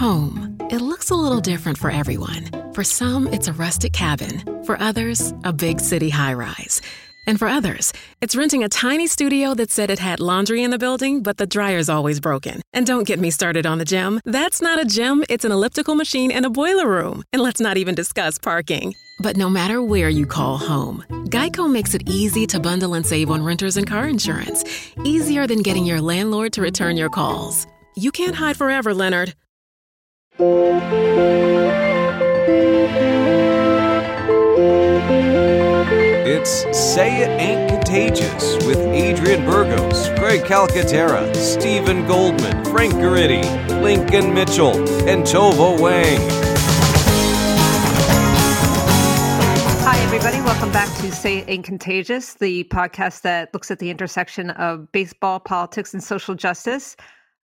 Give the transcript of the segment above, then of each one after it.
Home. It looks a little different for everyone. For some, it's a rustic cabin. For others, a big city high rise. And for others, it's renting a tiny studio that said it had laundry in the building, but the dryer's always broken. And don't get me started on the gym. That's not a gym, it's an elliptical machine and a boiler room. And let's not even discuss parking. But no matter where you call home, Geico makes it easy to bundle and save on renters and car insurance. Easier than getting your landlord to return your calls. You can't hide forever, Leonard. It's Say It Ain't Contagious with Adrian Burgos, Craig Calcaterra, Stephen Goldman, Frank Guridy, Lincoln Mitchell, and Tova Wang. Hi, everybody. Welcome back to Say It Ain't Contagious, the podcast that looks at the intersection of baseball, politics, and social justice.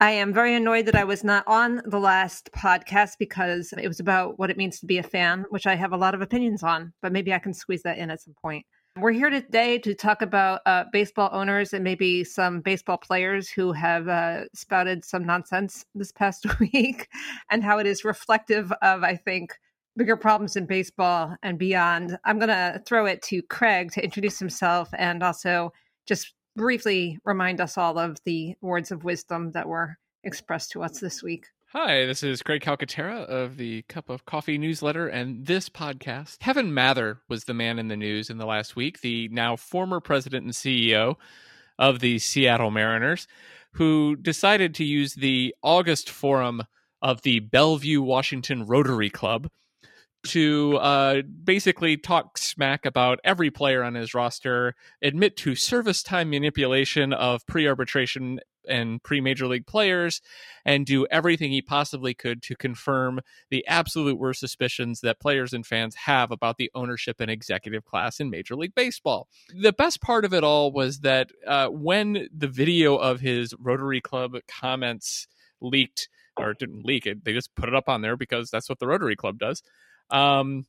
I am very annoyed that I was not on the last podcast because it was about what it means to be a fan, which I have a lot of opinions on, but maybe I can squeeze that in at some point. We're here today to talk about uh, baseball owners and maybe some baseball players who have uh, spouted some nonsense this past week and how it is reflective of, I think, bigger problems in baseball and beyond. I'm going to throw it to Craig to introduce himself and also just briefly remind us all of the words of wisdom that were expressed to us this week. Hi, this is Craig Calcaterra of the Cup of Coffee newsletter and this podcast. Kevin Mather was the man in the news in the last week, the now former president and CEO of the Seattle Mariners, who decided to use the August forum of the Bellevue Washington Rotary Club to uh, basically talk smack about every player on his roster, admit to service time manipulation of pre arbitration and pre major league players, and do everything he possibly could to confirm the absolute worst suspicions that players and fans have about the ownership and executive class in Major League Baseball. The best part of it all was that uh, when the video of his Rotary Club comments leaked, or didn't leak it, they just put it up on there because that's what the Rotary Club does. Um,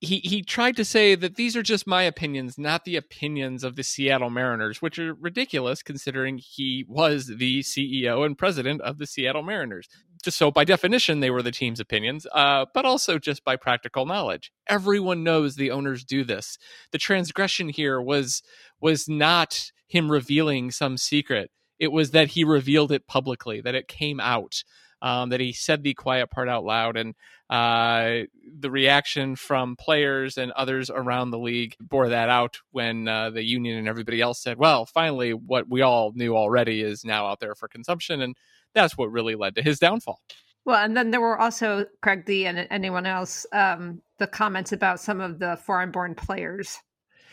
he he tried to say that these are just my opinions, not the opinions of the Seattle Mariners, which are ridiculous considering he was the CEO and president of the Seattle Mariners. Just so by definition, they were the team's opinions, uh, but also just by practical knowledge. Everyone knows the owners do this. The transgression here was was not him revealing some secret. It was that he revealed it publicly, that it came out um, that he said the quiet part out loud, and uh, the reaction from players and others around the league bore that out when uh, the union and everybody else said, "Well, finally, what we all knew already is now out there for consumption," and that's what really led to his downfall. Well, and then there were also Craig D and anyone else um, the comments about some of the foreign-born players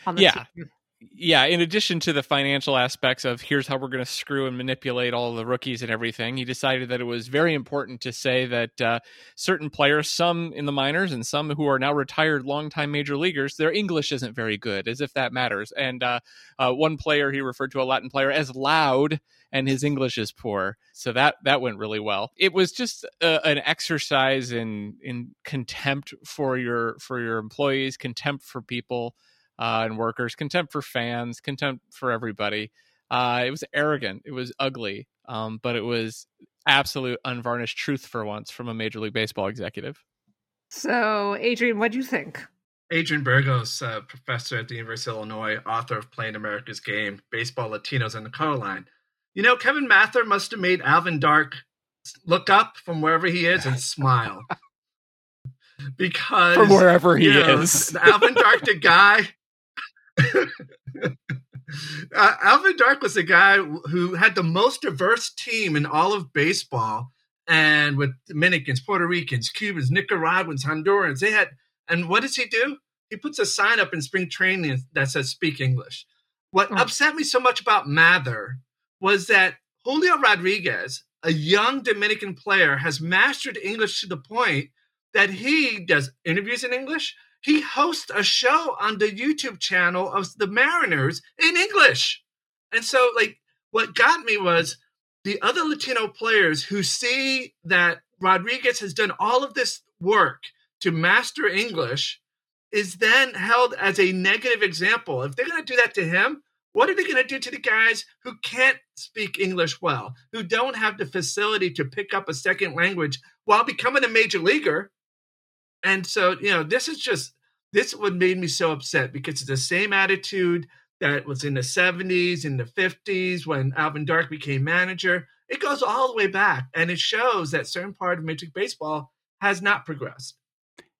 on the yeah. team yeah, in addition to the financial aspects of here's how we're going to screw and manipulate all the rookies and everything, he decided that it was very important to say that uh, certain players, some in the minors and some who are now retired longtime major leaguers, their English isn't very good, as if that matters. And uh, uh, one player he referred to a Latin player as loud, and his English is poor. So that that went really well. It was just a, an exercise in in contempt for your for your employees, contempt for people uh, and workers, contempt for fans, contempt for everybody. Uh, it was arrogant. It was ugly, um, but it was absolute unvarnished truth for once from a Major League Baseball executive. So, Adrian, what do you think? Adrian Burgos, uh, professor at the University of Illinois, author of Playing America's Game, Baseball, Latinos, and the Color Line. You know, Kevin Mather must have made Alvin Dark look up from wherever he is and smile. because from wherever he know, is. Alvin Dark, the guy uh, Alvin Dark was a guy who had the most diverse team in all of baseball, and with Dominicans, Puerto Ricans, Cubans, Nicaraguans, Hondurans. They had, and what does he do? He puts a sign up in spring training that says "Speak English." What oh. upset me so much about Mather was that Julio Rodriguez, a young Dominican player, has mastered English to the point that he does interviews in English he hosts a show on the YouTube channel of the Mariners in English. And so, like, what got me was the other Latino players who see that Rodriguez has done all of this work to master English is then held as a negative example. If they're going to do that to him, What are they going to do to the guys who can't speak English well, who don't have the facility to pick up a second language while becoming a major leaguer? And so, you know, this is just this what made me so upset because it's the same attitude that was in the 70s, in the 50s when Alvin Dark became manager. It goes all the way back, and it shows that certain part of Major League Baseball has not progressed.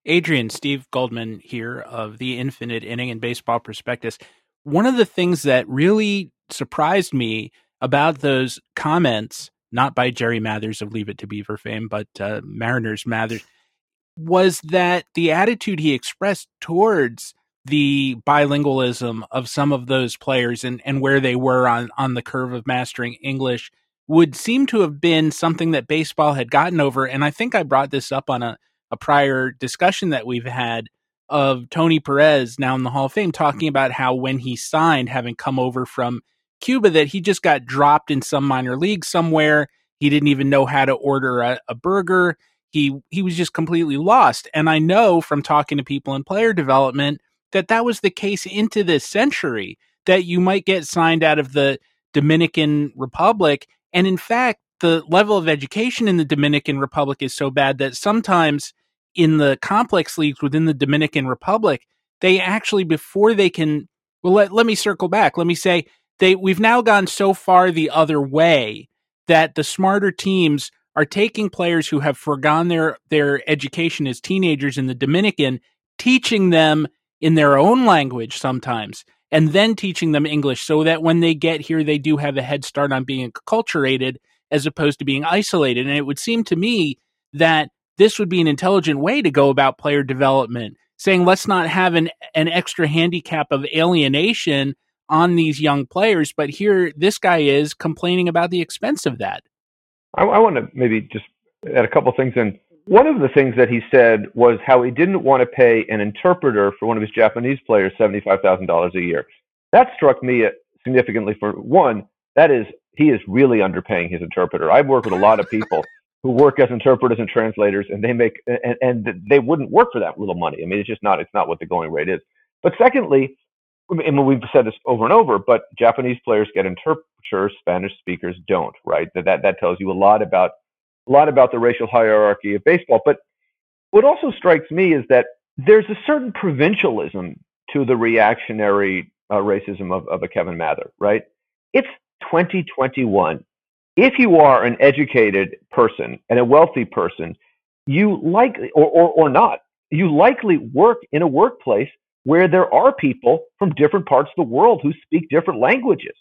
Adrian, Steve Goldman here of the Infinite Inning and Baseball Prospectus. One of the things that really surprised me about those comments, not by Jerry Mathers of Leave It to Beaver fame, but uh, Mariners Mathers, was that the attitude he expressed towards the bilingualism of some of those players and, and where they were on, on the curve of mastering English would seem to have been something that baseball had gotten over. And I think I brought this up on a a prior discussion that we've had of Tony Perez now in the Hall of Fame talking about how when he signed, having come over from Cuba, that he just got dropped in some minor league somewhere. He didn't even know how to order a, a burger. He he was just completely lost. And I know from talking to people in player development that that was the case into this century. That you might get signed out of the Dominican Republic, and in fact, the level of education in the Dominican Republic is so bad that sometimes in the complex leagues within the Dominican Republic, they actually before they can well let, let me circle back. Let me say they we've now gone so far the other way that the smarter teams are taking players who have forgone their their education as teenagers in the Dominican, teaching them in their own language sometimes, and then teaching them English so that when they get here they do have a head start on being acculturated as opposed to being isolated. And it would seem to me that this would be an intelligent way to go about player development, saying let's not have an, an extra handicap of alienation on these young players. But here, this guy is complaining about the expense of that. I, I want to maybe just add a couple things in. One of the things that he said was how he didn't want to pay an interpreter for one of his Japanese players $75,000 a year. That struck me significantly for one, that is, he is really underpaying his interpreter. I've worked with a lot of people who work as interpreters and translators, and they make and, and they wouldn't work for that little money. I mean, it's just not it's not what the going rate is. But secondly, and we've said this over and over, but Japanese players get interpreters, Spanish speakers don't, right? That that, that tells you a lot about a lot about the racial hierarchy of baseball. But what also strikes me is that there's a certain provincialism to the reactionary uh, racism of, of a Kevin Mather, right? It's 2021 if you are an educated person and a wealthy person, you likely, or, or, or not, you likely work in a workplace where there are people from different parts of the world who speak different languages,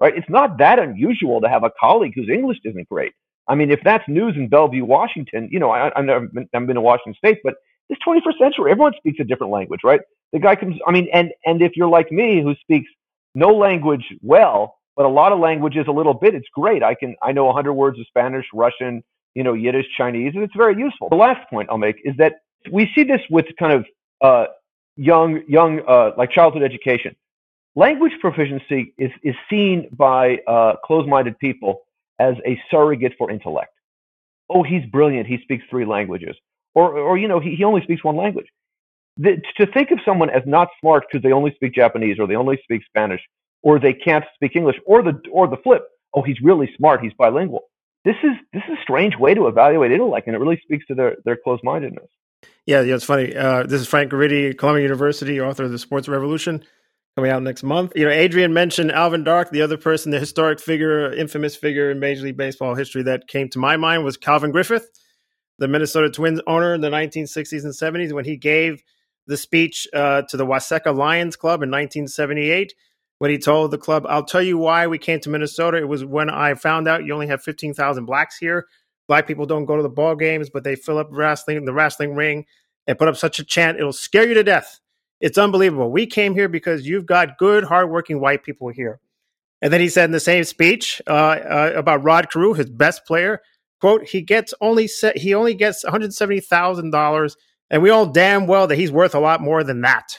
right? It's not that unusual to have a colleague whose English isn't great. I mean, if that's news in Bellevue, Washington, you know, I, I've never been, I've been to Washington State, but it's 21st century. Everyone speaks a different language, right? The guy comes, I mean, and, and if you're like me who speaks no language well, but a lot of languages a little bit. It's great. I can I know 100 words of Spanish, Russian, you know, Yiddish, Chinese, and it's very useful. The last point I'll make is that we see this with kind of uh, young young uh, like childhood education. Language proficiency is is seen by uh, closed-minded people as a surrogate for intellect. Oh, he's brilliant. He speaks three languages, or or you know he, he only speaks one language. The, to think of someone as not smart because they only speak Japanese or they only speak Spanish or they can't speak English, or the or the flip. Oh, he's really smart. He's bilingual. This is this is a strange way to evaluate intellect, and it really speaks to their their closed mindedness. Yeah, yeah, it's funny. Uh, this is Frank Guridy, Columbia University, author of the Sports Revolution, coming out next month. You know, Adrian mentioned Alvin Dark. The other person, the historic figure, infamous figure in Major League Baseball history that came to my mind was Calvin Griffith, the Minnesota Twins owner in the 1960s and 70s, when he gave the speech uh, to the Waseca Lions Club in 1978 when he told the club, I'll tell you why we came to Minnesota. It was when I found out you only have 15,000 blacks here. Black people don't go to the ball games, but they fill up wrestling, the wrestling ring and put up such a chant. It'll scare you to death. It's unbelievable. We came here because you've got good, hardworking white people here. And then he said in the same speech uh, uh, about Rod Carew, his best player, quote, he gets only set, he only gets $170,000 and we all damn well that he's worth a lot more than that.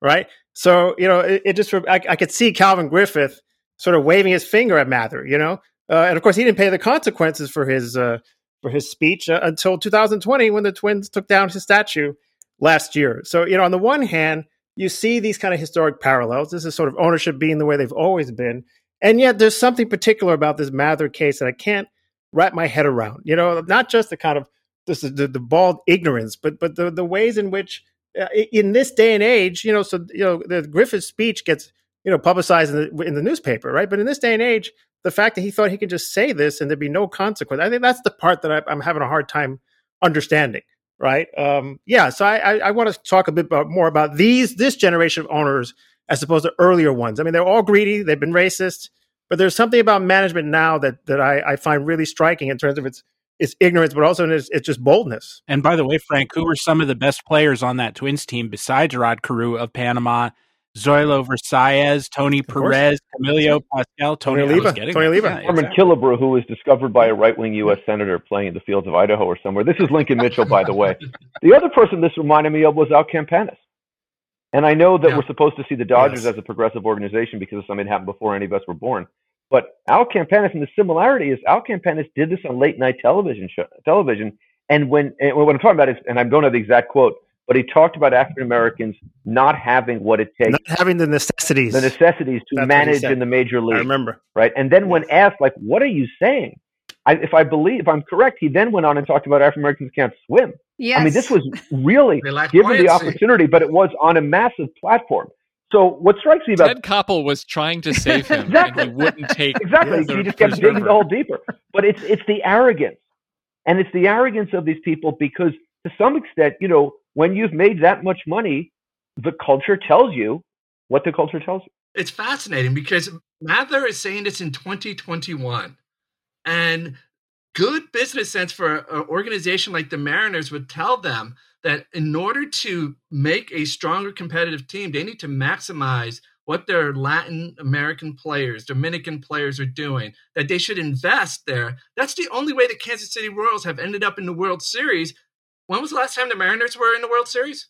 Right? So you know, it, it just I, I, could see Calvin Griffith sort of waving his finger at Mather, you know, uh, and of course he didn't pay the consequences for his uh, for his speech uh, until 2020 when the Twins took down his statue last year. So you know, on the one hand, you see these kind of historic parallels. This is sort of ownership being the way they've always been. And yet there's something particular about this Mather case that I can't wrap my head around. You know, not just the kind of this is the, the bald ignorance, but but the, the ways in which uh, in this day and age, you know, so you know, the Griffith speech gets you know publicized in the, in the newspaper, right? But in this day and age, the fact that he thought he could just say this and there'd be no consequence, I think that's the part that I, I'm having a hard time understanding right? Um, yeah, so I, I, I want to talk a bit about, more about these this generation of owners as opposed to earlier ones. I mean, they're all greedy, they've been racist, but there's something about management now that that I, I find really striking in terms of its its ignorance, but also it's, it's just boldness. And by the way, Frank, who were some of the best players on that Twins team besides Rod Carew of Panama? Zoilo Versalles, Tony Perez, Camilo Pascual, Tony, Tony Oliva, Tony Oliva, yeah, Norman exactly. Killebrew, who was discovered by a right-wing U.S. senator playing in the fields of Idaho or somewhere. This is Lincoln Mitchell, by the way. The other person this reminded me of was Al Campanis. And I know that yeah. we're supposed to see the Dodgers yes. as a progressive organization because of something happened before any of us were born. But Al Campanis, and the similarity is Al Campanis did this on late night television show, television. And when and what I'm talking about is, and I don't have the exact quote, but he talked about African Americans not having what it takes, not having the necessities, the necessities to That's manage in the major league. I remember, right? And then when asked, like, "What are you saying?" I, if I believe, if I'm correct, he then went on and talked about African Americans can't swim. Yes. I mean, this was really given the opportunity, but it was on a massive platform. So what strikes me about Ted Koppel was trying to save him, exactly. and he wouldn't take exactly. He just kept digging the hole deeper. But it's it's the arrogance, and it's the arrogance of these people because to some extent, you know, when you've made that much money, the culture tells you what the culture tells you. It's fascinating because Mather is saying this in 2021. And good business sense for an organization like the Mariners would tell them that in order to make a stronger competitive team, they need to maximize what their Latin American players, Dominican players are doing, that they should invest there. That's the only way the Kansas City Royals have ended up in the World Series when was the last time the Mariners were in the World Series?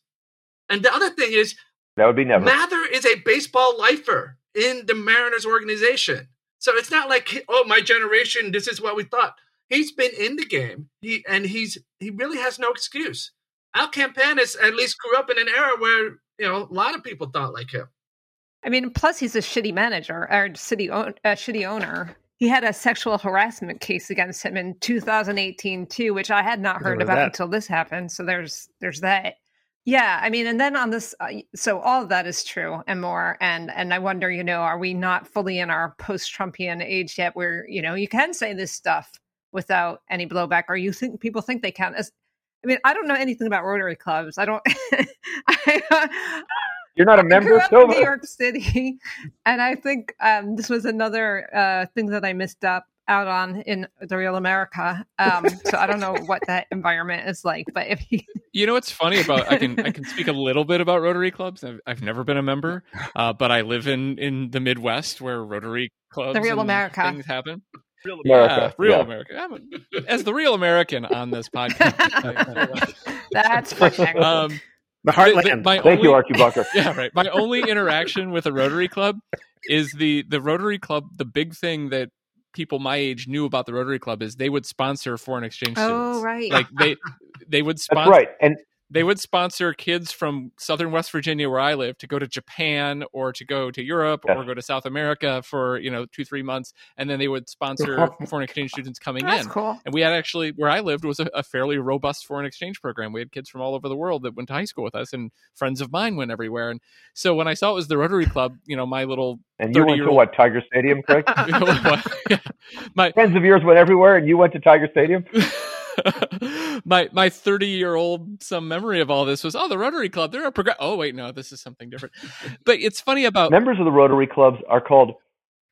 And the other thing is, that would be never. Mather is a baseball lifer in the Mariners organization. So it's not like, oh, my generation, this is what we thought. He's been in the game. He and he's he really has no excuse. Al Campanis at least grew up in an era where you know a lot of people thought like him. I mean, plus he's a shitty manager or city own, a shitty owner he had a sexual harassment case against him in 2018 too, which I had not heard about that. until this happened. So there's there's that. Yeah, I mean, and then on this, uh, so all of that is true and more. And and I wonder, you know, are we not fully in our post-Trumpian age yet, where you know you can say this stuff without any blowback, or you think people think they can? As, I mean, I don't know anything about Rotary clubs. I don't. I, you're not a member of New York City, and I think um, this was another uh, thing that I missed up out on in the real America. Um, so I don't know what that environment is like, but if you, you know what's funny about I can I can speak a little bit about Rotary clubs. I've, I've never been a member, uh, but I live in in the Midwest where Rotary clubs, the real America, things happen. Real America. Yeah, real yeah. America. I'm, as the real American on this podcast. That's funny. Um, the heartland. The, the, Thank only, you, Archie Bunker. Yeah, right. My only interaction with a Rotary Club is the the Rotary Club. The big thing that people my age knew about the Rotary Club is they would sponsor foreign exchange oh, students. Oh, right. Like they they would sponsor. That's right. And they would sponsor kids from southern West Virginia, where I live, to go to Japan or to go to Europe or go to South America for you know two three months, and then they would sponsor foreign exchange students coming That's in. Cool. And we had actually where I lived was a, a, fairly robust foreign exchange program. We had kids from all over the world that went to high school with us, and friends of mine went everywhere. And so when I saw it was the Rotary Club, you know, my little and you went to what Tiger Stadium, Craig? My friends of yours went everywhere, and you went to Tiger Stadium. my my 30 year old some memory of all this was oh the Rotary Club they're a progress. Oh wait no this is something different. But it's funny about members of the Rotary clubs are called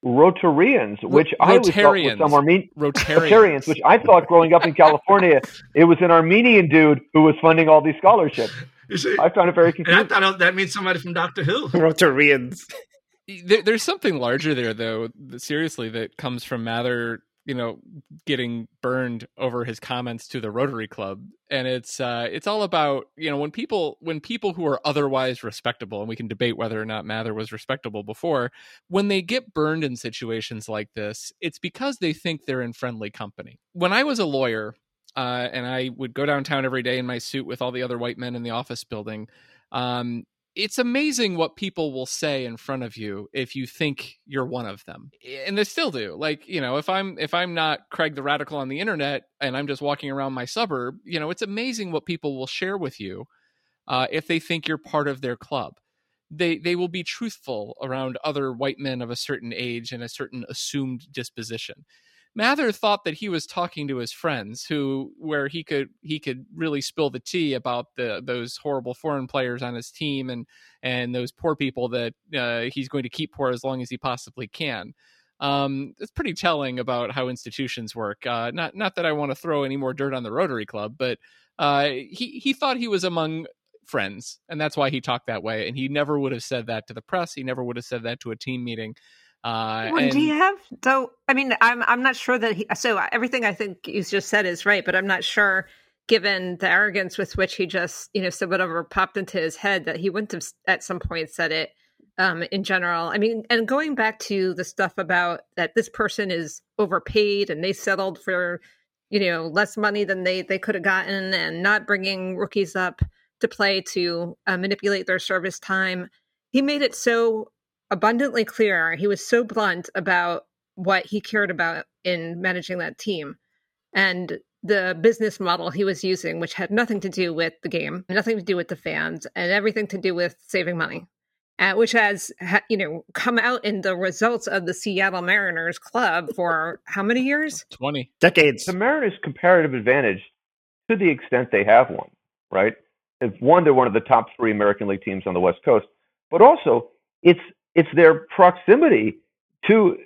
Rotarians, which Rotarians. I always thought was some Armenian Rotarians. Rotarians, which I thought growing up in California it was an Armenian dude who was funding all these scholarships. See, I found it very confusing. And I thought that means somebody from Doctor Who. Rotarians. There, there's something larger there, though. Seriously, that comes from Mather you know getting burned over his comments to the Rotary Club. And it's uh it's all about you know when people when people who are otherwise respectable and we can debate whether or not Mather was respectable before when they get burned in situations like this it's because they think they're in friendly company. When I was a lawyer uh and I would go downtown every day in my suit with all the other white men in the office building um it's amazing what people will say in front of you if you think you're one of them. And they still do. Like you know if i'm if i'm not craig the radical on the internet and i'm just walking around my suburb you know it's amazing what people will share with you uh, if they think you're part of their club. They they will be truthful around other white men of a certain age and a certain assumed disposition Mather thought that he was talking to his friends who where he could he could really spill the tea about the those horrible foreign players on his team and and those poor people that uh, he's going to keep poor as long as he possibly can. Um, it's pretty telling about how institutions work. Uh, not not that I want to throw any more dirt on the Rotary Club, but uh, he he thought he was among friends, and that's why he talked that way. And he never would have said that to the press. He never would have said that to a team meeting. Uh, well, and, do you have so? I mean, I'm I'm not sure that he. So everything I think you just said is right, but I'm not sure, given the arrogance with which he just you know said whatever popped into his head, that he wouldn't have at some point said it. Um, in general, I mean, and going back to the stuff about that this person is overpaid and they settled for you know less money than they they could have gotten, and not bringing rookies up to play to uh, manipulate their service time. He made it so abundantly clear. He was so blunt about what he cared about in managing that team and the business model he was using, which had nothing to do with the game, nothing to do with the fans, and everything to do with saving money. Uh, which has you know come out in the results of the Seattle Mariners club for how many years? Twenty decades. The Mariners' comparative advantage, to the extent they have one, right? Is one, they're one of the top three American League teams on the West Coast, but also it's it's their proximity to,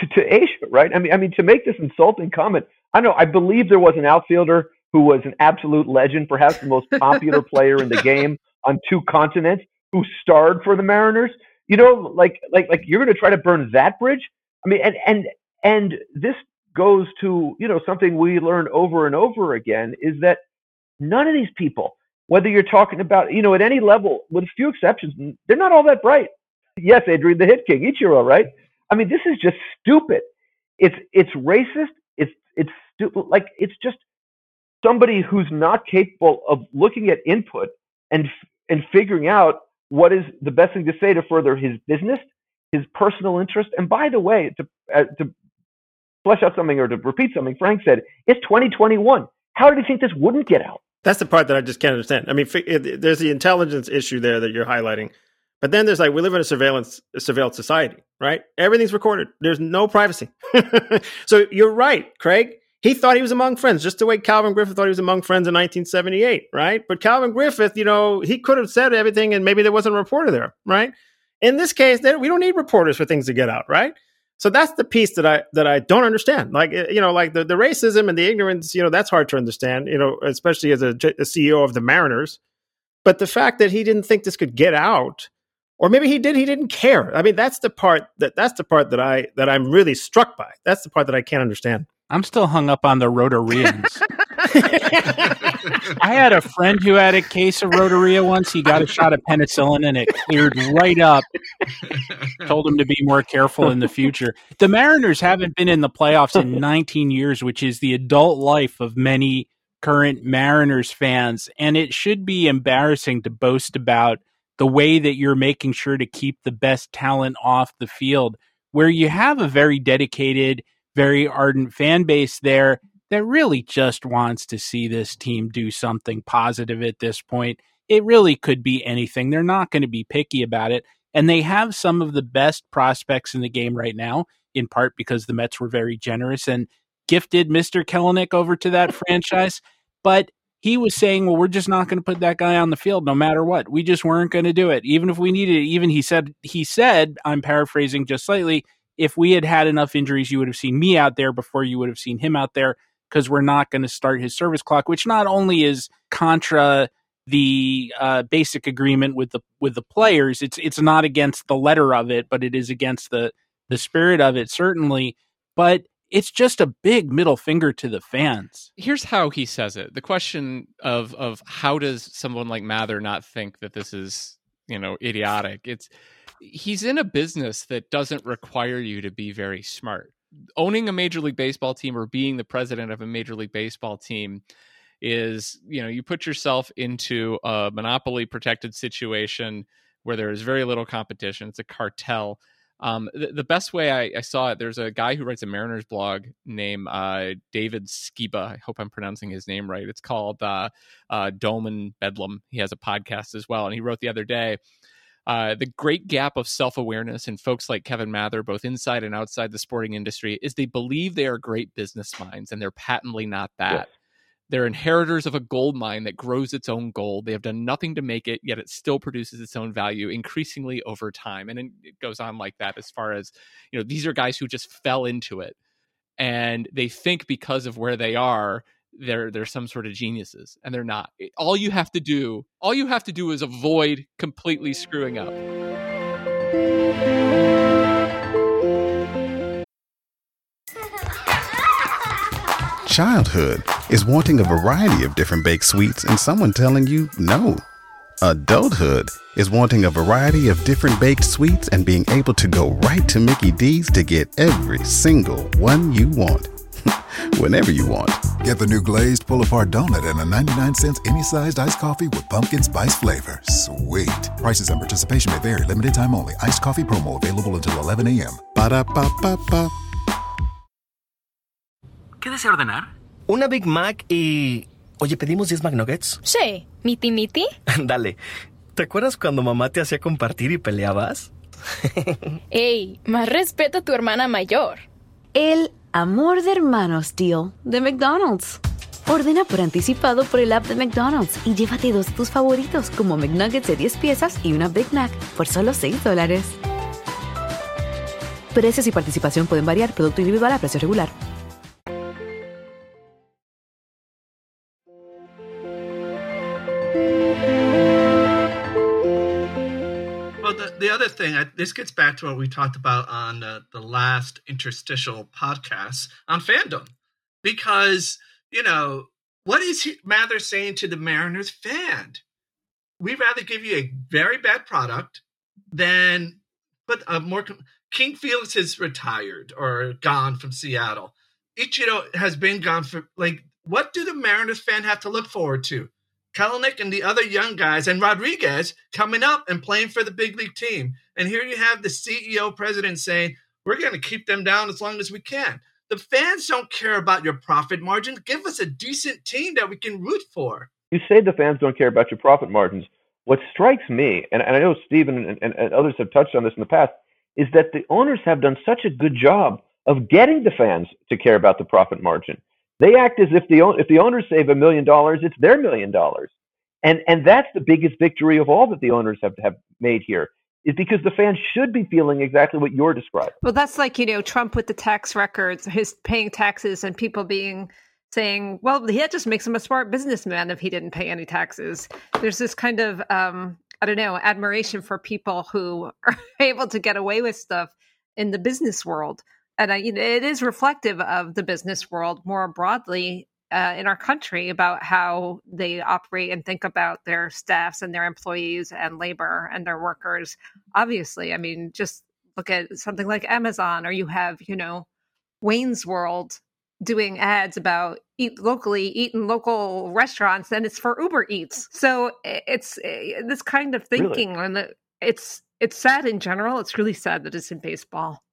to, to Asia, right? I mean, I mean, to make this insulting comment, I know I believe there was an outfielder who was an absolute legend, perhaps the most popular player in the game on two continents, who starred for the Mariners. You know, like like like you're going to try to burn that bridge. I mean, and and and this goes to you know something we learn over and over again is that none of these people, whether you're talking about you know at any level, with a few exceptions, they're not all that bright yes, Adrian, the hit king, Ichiro, right? I mean, this is just stupid. It's it's racist. It's it's stupid. Like it's just somebody who's not capable of looking at input and and figuring out what is the best thing to say to further his business, his personal interest. And by the way, to uh, to flesh out something or to repeat something Frank said, it's 2021. How did he think this wouldn't get out? That's the part that I just can't understand. I mean, there's the intelligence issue there that you're highlighting. But then there's like we live in a surveillance a surveillance society, right? Everything's recorded. There's no privacy. so you're right, Craig. He thought he was among friends, just the way Calvin Griffith thought he was among friends in 1978, right? But Calvin Griffith, you know, he could have said everything, and maybe there wasn't a reporter there, right? In this case, we don't need reporters for things to get out, right? So that's the piece that I that I don't understand. Like eh, you know, like the, the racism and the ignorance, you know, that's hard to understand. You know, especially as a, a CEO of the Mariners. But the fact that he didn't think this could get out or maybe he did he didn't care. I mean that's the part that that's the part that i that i'm really struck by. That's the part that i can't understand. I'm still hung up on the rotarians. I had a friend who had a case of rotaria once. He got a shot of penicillin and it cleared right up. Told him to be more careful in the future. The mariners haven't been in the playoffs in 19 years which is the adult life of many current mariners fans. And it should be embarrassing to boast about the way that you're making sure to keep the best talent off the field, where you have a very dedicated, very ardent fan base there that really just wants to see this team do something positive at this point. It really could be anything. They're not going to be picky about it. And they have some of the best prospects in the game right now, in part because the Mets were very generous and gifted Mr. Kelenic over to that franchise. But he was saying, well, we're just not going to put that guy on the field no matter what. We just weren't going to do it. Even if we needed it, even he said, he said, I'm paraphrasing just slightly, if we had had enough injuries, you would have seen me out there before you would have seen him out there because we're not going to start his service clock, which not only is contra the uh, basic agreement with the with the players, it's it's not against the letter of it, but it is against the the spirit of it certainly. But it's just a big middle finger to the fans. Here's how he says it. The question of of how does someone like Mather not think that this is, you know, idiotic? It's he's in a business that doesn't require you to be very smart. Owning a major league baseball team or being the president of a major league baseball team is, you know, you put yourself into a monopoly protected situation where there is very little competition. It's a cartel. Um, the, the, best way I, I, saw it, there's a guy who writes a Mariners blog named uh, David Skiba. I hope I'm pronouncing his name right. It's called uh, uh, Dome and Bedlam. He has a podcast as well, and he wrote the other day. Uh, the great gap of self awareness in folks like Kevin Mather, both inside and outside the sporting industry, is they believe they are great business minds, and they're patently not that. Yeah. They're inheritors of a gold mine that grows its own gold. They have done nothing to make it, yet it still produces its own value increasingly over time. And it goes on like that as far as, you know, these are guys who just fell into it. And they think because of where they are, they're they're some sort of geniuses and they're not all you have to do all you have to do is avoid completely screwing up childhood is wanting a variety of different baked sweets and someone telling you no. Adulthood is wanting a variety of different baked sweets and being able to go right to Mickey D's to get every single one you want. Whenever you want. Get the new glazed pull apart donut and a 99 cents any sized iced coffee with pumpkin spice flavor. Sweet. Prices and participation may vary. Limited time only. Iced coffee promo available until 11 a.m. Ba da ba ba ba. ¿Qué desea ordenar? Una Big Mac y... Oye, ¿pedimos 10 McNuggets? Sí. ¿Miti miti? Dale. ¿Te acuerdas cuando mamá te hacía compartir y peleabas? Ey, más respeto a tu hermana mayor. El amor de hermanos deal de McDonald's. Ordena por anticipado por el app de McDonald's y llévate dos de tus favoritos como McNuggets de 10 piezas y una Big Mac por solo 6 dólares. Precios y participación pueden variar, producto individual a precio regular. Other thing, I, this gets back to what we talked about on uh, the last interstitial podcast on fandom, because you know what is he, Mather saying to the Mariners fan? We'd rather give you a very bad product than put a more. King Felix is retired or gone from Seattle. Ichiro has been gone for like. What do the Mariners fan have to look forward to? Kelenic and the other young guys and Rodriguez coming up and playing for the big league team. And here you have the CEO president saying, we're going to keep them down as long as we can. The fans don't care about your profit margins. Give us a decent team that we can root for. You say the fans don't care about your profit margins. What strikes me, and, and I know Stephen and, and, and others have touched on this in the past, is that the owners have done such a good job of getting the fans to care about the profit margin. They act as if the if the owners save a million dollars, it's their million dollars, and and that's the biggest victory of all that the owners have have made here is because the fans should be feeling exactly what you're describing. Well, that's like you know Trump with the tax records, his paying taxes, and people being saying, "Well, that just makes him a smart businessman if he didn't pay any taxes." There's this kind of um, I don't know admiration for people who are able to get away with stuff in the business world and I, it is reflective of the business world more broadly uh, in our country about how they operate and think about their staffs and their employees and labor and their workers. Obviously, I mean, just look at something like Amazon, or you have, you know, Wayne's World doing ads about eat locally, eat in local restaurants, and it's for Uber Eats. So it's this kind of thinking, really? and it's it's sad in general. It's really sad that it's in baseball.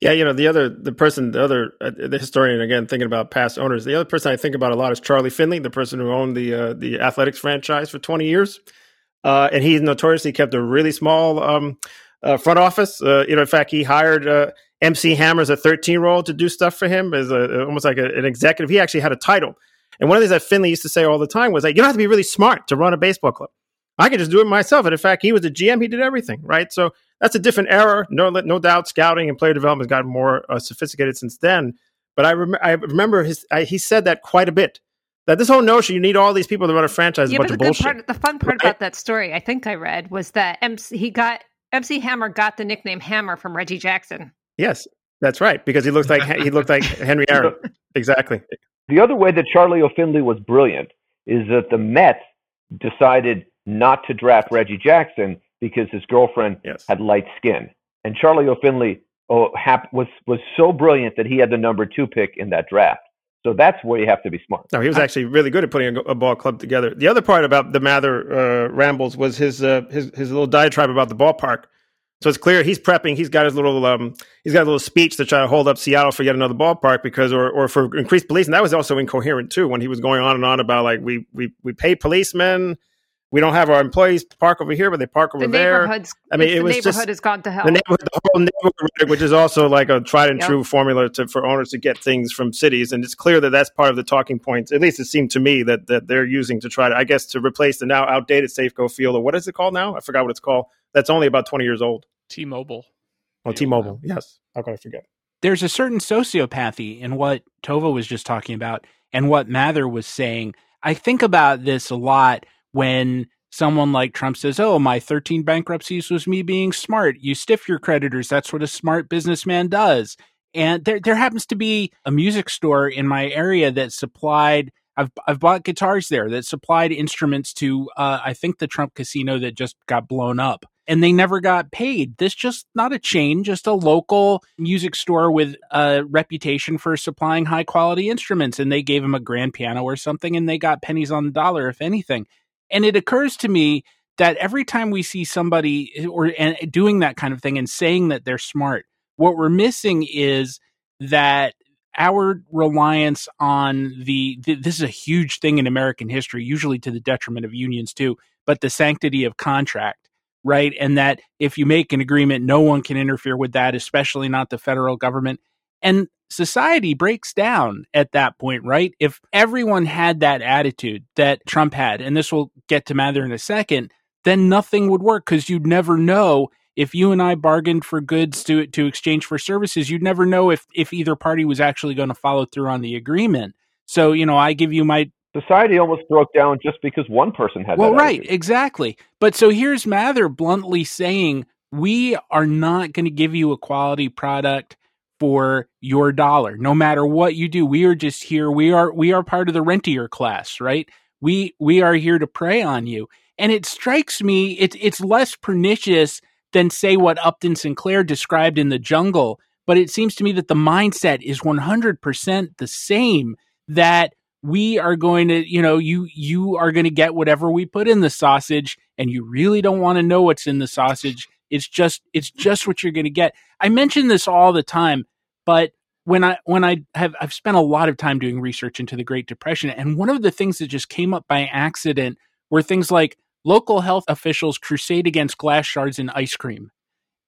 Yeah, you know the other the person the other uh, the historian again thinking about past owners. The other person I think about a lot is Charlie Finley, the person who owned the uh, the athletics franchise for twenty years, uh, and he notoriously kept a really small um, uh, front office. Uh, you know, in fact, he hired uh, MC Hammer as a thirteen year old to do stuff for him as a, almost like a, an executive. He actually had a title, and one of the things that Finley used to say all the time was that "You don't have to be really smart to run a baseball club. I could just do it myself." And in fact, he was the GM; he did everything right. So that's a different era. No, no doubt, scouting and player development has gotten more uh, sophisticated since then. But I, rem- I remember his I, he said that quite a bit. That this whole notion you need all these people to run a franchise yeah, is a bunch of bullshit. Part, the fun part right? about that story, I think I read, was that MC he got MC Hammer got the nickname Hammer from Reggie Jackson. Yes, that's right because he looked like he looked like Henry Aaron. exactly. The other way that Charlie O. Finley was brilliant is that the Mets decided not to draft Reggie Jackson because his girlfriend yes. had light skin. And Charlie O. Finley oh, hap- was was so brilliant that he had the number two pick in that draft. So that's where you have to be smart. No, he was actually really good at putting a, a ball club together. The other part about the Mather uh, rambles was his uh, his his little diatribe about the ballpark. So it's clear he's prepping. He's got his little um, he's got a little speech to try to hold up Seattle for yet another ballpark because or or for increased police. And that was also incoherent too when he was going on and on about like we we we pay policemen we don't have our employees park over here, but they park over the there. I mean, it the was neighborhood just, has gone to hell. The neighborhood, the whole neighborhood, which is also like a tried and yep. true formula to, for owners to get things from cities, and it's clear that that's part of the talking points. At least it seemed to me that that they're using to try to, I guess, to replace the now outdated Safeco Field, or what is it called now? I forgot what it's called. That's only about twenty years old. T-Mobile. Oh, T-Mobile. Yes. How could I forget? There's a certain sociopathy in what Tova was just talking about, and what Mather was saying. I think about this a lot when someone like Trump says, "Oh, my 13 bankruptcies was me being smart." You stiff your creditors. That's what a smart businessman does. And there there happens to be a music store in my area that supplied I've I've bought guitars there that supplied instruments to uh, I think the Trump casino that just got blown up and they never got paid. This just not a chain, just a local music store with a reputation for supplying high quality instruments and they gave him a grand piano or something and they got pennies on the dollar if anything. And it occurs to me that every time we see somebody eh, or and doing that kind of thing and saying that they're smart, what we're missing is that our reliance on the, the, this is a huge thing in American history, usually to the detriment of unions too, but the sanctity of contract, right? And that if you make an agreement, no one can interfere with that, especially not the federal government. And society breaks down at that point, right? If everyone had that attitude that Trump had, and this will get to Mather in a second, then nothing would work because you'd never know if you and I bargained for goods to to exchange for services, you'd never know if if either party was actually going to follow through on the agreement. So, you know, I give you my society almost broke down just because one person had well right attitude. exactly but so here's mather bluntly saying we are not going to give you a quality product for your dollar. No matter what you do we are just here. We are we are part of the rentier class right? We we are here to prey on you. And it strikes me it's it's less pernicious than say what Upton Sinclair described in the jungle but it seems to me that the mindset is 100% the same that we are going to you know you you are going to get whatever we put in the sausage and you really don't want to know what's in the sausage. It's just it's just what you're going to get. I mention this all the time but when I when I have I've spent a lot of time doing research into the Great Depression, and one of the things that just came up by accident were things like local health officials crusade against glass shards in ice cream.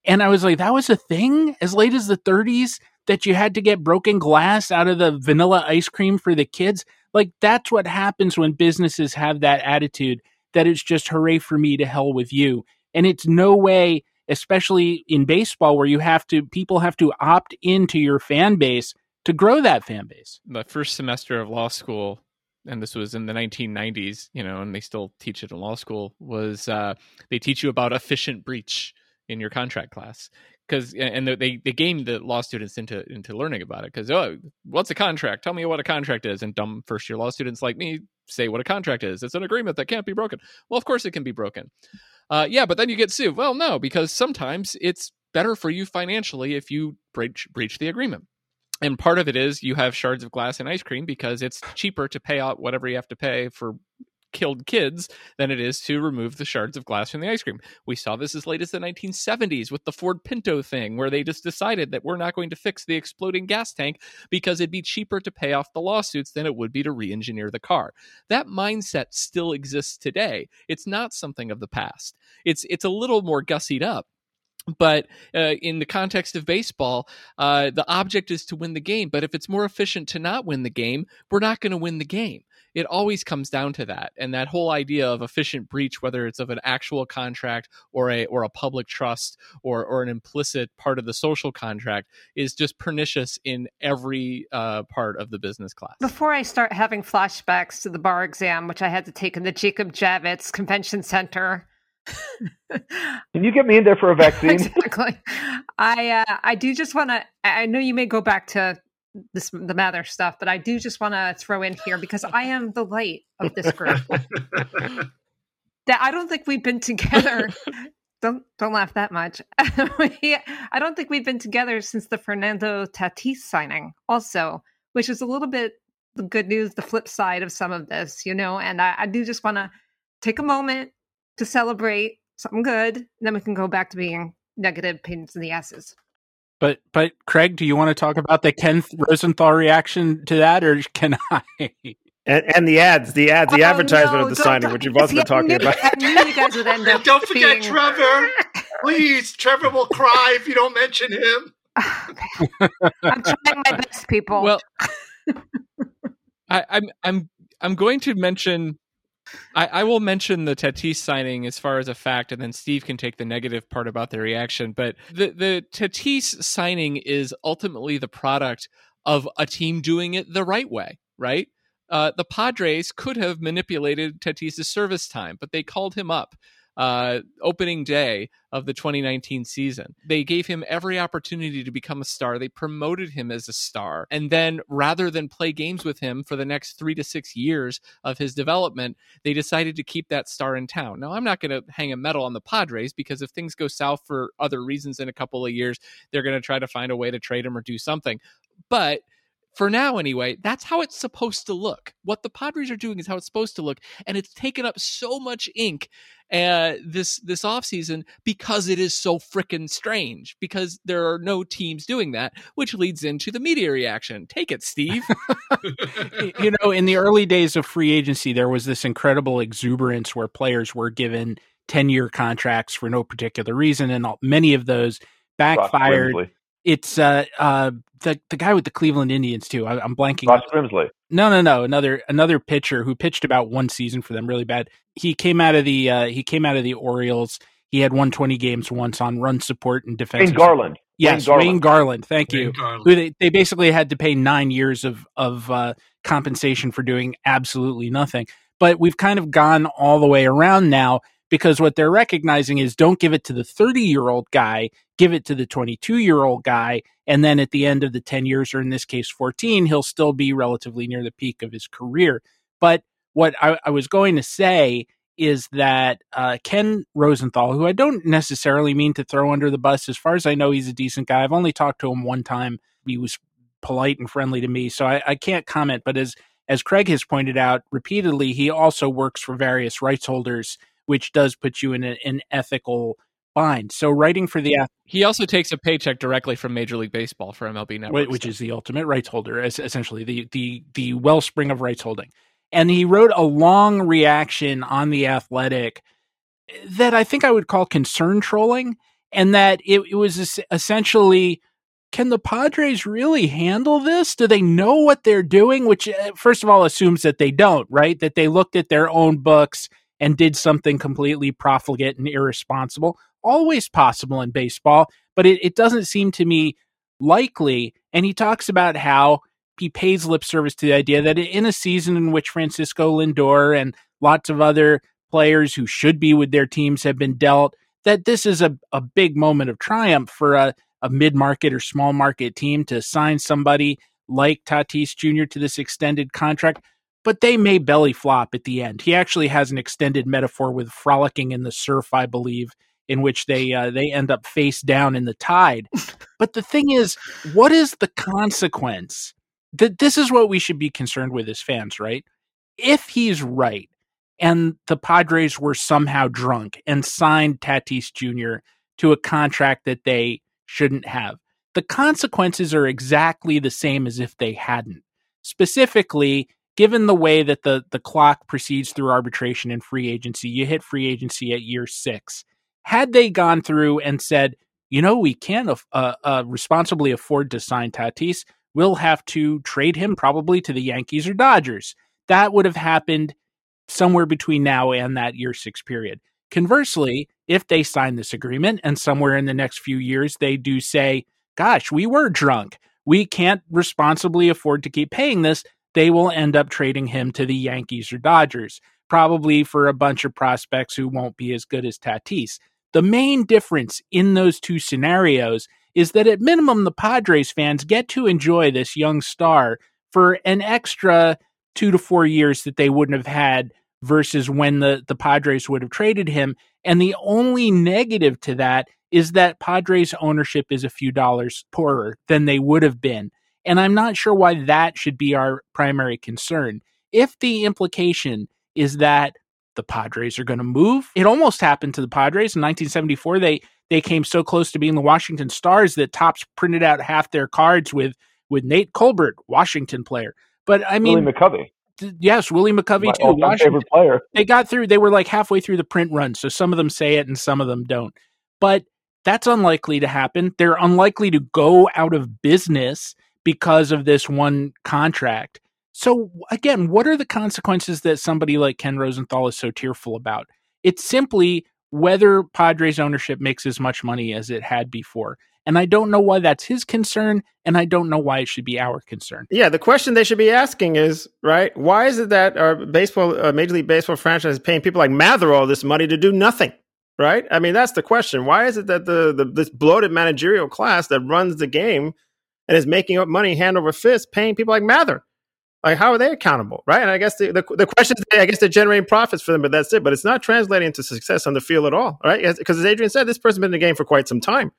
And I was like, that was a thing as late as the 30s that you had to get broken glass out of the vanilla ice cream for the kids. Like that's what happens when businesses have that attitude that it's just hooray for me to hell with you. And it's no way especially in baseball where you have to people have to opt into your fan base to grow that fan base. The first semester of law school and this was in the 1990s, you know, and they still teach it in law school was uh, they teach you about efficient breach in your contract class. Because and they they game the law students into into learning about it. Because oh what's a contract? Tell me what a contract is. And dumb first year law students like me say what a contract is. It's an agreement that can't be broken. Well of course it can be broken uh, yeah, but then you get sued. Well, no, because sometimes it's better for you financially if you breach breach the agreement. And part of it is you have shards of glass and ice cream because it's cheaper to pay out whatever you have to pay for killed kids than it is to remove the shards of glass from the ice cream. We saw this as late as the 1970s with the Ford Pinto thing, where they just decided that we're not going to fix the exploding gas tank because it'd be cheaper to pay off the lawsuits than it would be to re engineer the car. That mindset still exists today. It's not something of the past. It's it's a little more gussied up but uh, in the context of baseball, uh, the object is to win the game. But if it's more efficient to not win the game, we're not going to win the game it always comes down to that and that whole idea of efficient breach whether it's of an actual contract or a or a public trust or or an implicit part of the social contract is just pernicious in every uh, part of the business class before i start having flashbacks to the bar exam which i had to take in the jacob javits convention center Can you get me in there for a vaccine? exactly. I uh, I do just want to. I know you may go back to this the Mather stuff, but I do just want to throw in here because I am the light of this group. that I don't think we've been together. don't don't laugh that much. I don't think we've been together since the Fernando Tatis signing, also, which is a little bit the good news, the flip side of some of this, you know. And I, I do just want to take a moment to celebrate something good, then we can go back to being negative pains in the asses. But but Craig, do you want to talk about the Ken Rosenthal reaction to that, or can I? And, and the ads, the ads, the Oh, advertisement no, of the signing, which you've also been talking knew- about. I knew you guys would end up. don't forget being- Trevor. Please, Trevor will cry if you don't mention him. I'm trying my best, people. Well, I, I'm I'm I'm going to mention. I, I will mention the Tatis signing as far as a fact, and then Steve can take the negative part about the reaction. But the the Tatis signing is ultimately the product of a team doing it the right way, right? Uh, the Padres could have manipulated Tatis's service time, but they called him up uh, opening day of the 2019 season. They gave him every opportunity to become a star. They promoted him as a star. And then rather than play games with him for the next three to six years of his development, they decided to keep that star in town. Now, I'm not going to hang a medal on the Padres because if things go south for other reasons in a couple of years, they're going to try to find a way to trade him or do something. But for now anyway, that's how it's supposed to look. What the Padres are doing is how it's supposed to look, and it's taken up so much ink uh, this this offseason because it is so freaking strange. Because there are no teams doing that, which leads into the media reaction. Take it, Steve. you know, in the early days of free agency, there was this incredible exuberance where players were given 10 year contracts for no particular reason, and all, many of those backfired. Grimsley. It's uh, uh, the the guy with the Cleveland Indians too. I, I'm blanking. Ross Grimsley. No, no, no. Another another pitcher who pitched about one season for them, really bad. He came out of the uh, he came out of the Orioles. He had won 20 games once on run support and defense. Wayne Garland. Yes, Wayne Wayne Garland. Garland. Thank Wayne you. Garland. Who they, they basically had to pay nine years of of uh, compensation for doing absolutely nothing. But we've kind of gone all the way around now because what they're recognizing is don't give it to the 30 year old guy, give it to the 22 year old guy. And then at the end of the 10 years, or in this case, 14, he'll still be relatively near the peak of his career. But what I, I was going to say is that uh, Ken Rosenthal, who I don't necessarily mean to throw under the bus, as far as I know, he's a decent guy. I've only talked to him one time. He was polite and friendly to me, so I, I can't comment. But as as Craig has pointed out repeatedly, he also works for various rights holders, which does put you in a, an ethical bind. So writing for the he also takes a paycheck directly from Major League Baseball for MLB Network, Wh- which is the ultimate rights holder, es- essentially the the the wellspring of rights holding. And he wrote a long reaction on the Athletic that I think I would call concern trolling, and that it, it was essentially. Can the Padres really handle this? Do they know what they're doing? Which, uh, first of all, assumes that they don't, right? That they looked at their own books and did something completely profligate and irresponsible. Always possible in baseball, but it, it doesn't seem to me likely. And he talks about how he pays lip service to the idea that in a season in which Francisco Lindor and lots of other players who should be with their teams have been dealt, that this is a, a big moment of triumph for a, a mid market or small market team to sign somebody like Tatis Jr. to this extended contract. But they may belly flop at the end. He actually has an extended metaphor with frolicking in the surf, I believe, in which they uh, they end up face down in the tide. but the thing is, what is the consequence? That this is what we should be concerned with as fans, right? If he's right, and the Padres were somehow drunk and signed Tatis Jr. to a contract that they shouldn't have, the consequences are exactly the same as if they hadn't. Specifically, given the way that the, the clock proceeds through arbitration and free agency, you hit free agency at year six. Had they gone through and said, you know, we can't uh, uh, responsibly afford to sign Tatis, we'll have to trade him probably to the Yankees or Dodgers. That would have happened somewhere between now and that year six period. Conversely, if they sign this agreement and somewhere in the next few years they do say, gosh, we were drunk, we can't responsibly afford to keep paying this, they will end up trading him to the Yankees or Dodgers, probably for a bunch of prospects who won't be as good as Tatis. The main difference in those two scenarios is that at minimum, the Padres fans get to enjoy this young star for an extra two to four years that they wouldn't have had versus when the, the Padres would have traded him. And the only negative to that is that Padres ownership is a few dollars poorer than they would have been. And I'm not sure why that should be our primary concern. If the implication is that the Padres are going to move, it almost happened to the Padres in 1974. They they came so close to being the Washington Stars that Topps printed out half their cards with with Nate Colbert, Washington player. But I mean, Willie McCovey. th- yes, Willie McCovey My too. Washington. favorite player. They got through. They were like halfway through the print run, so some of them say it and some of them don't. But that's unlikely to happen. They're unlikely to go out of business because of this one contract. So again, what are the consequences that somebody like Ken Rosenthal is so tearful about? It's simply whether Padres ownership makes as much money as it had before. And I don't know why that's his concern, and I don't know why it should be our concern. Yeah, the question they should be asking is, right, why is it that our baseball, uh, Major League Baseball franchise is paying people like Mather all this money to do nothing? Right? I mean, that's the question. Why is it that the, the this bloated managerial class that runs the game and is making up money hand over fist paying people like Mather? Like, how are they accountable? Right? And I guess the, the, the question is, I guess they're generating profits for them, but that's it. But it's not translating into success on the field at all. Right? Because as Adrian said, this person's been in the game for quite some time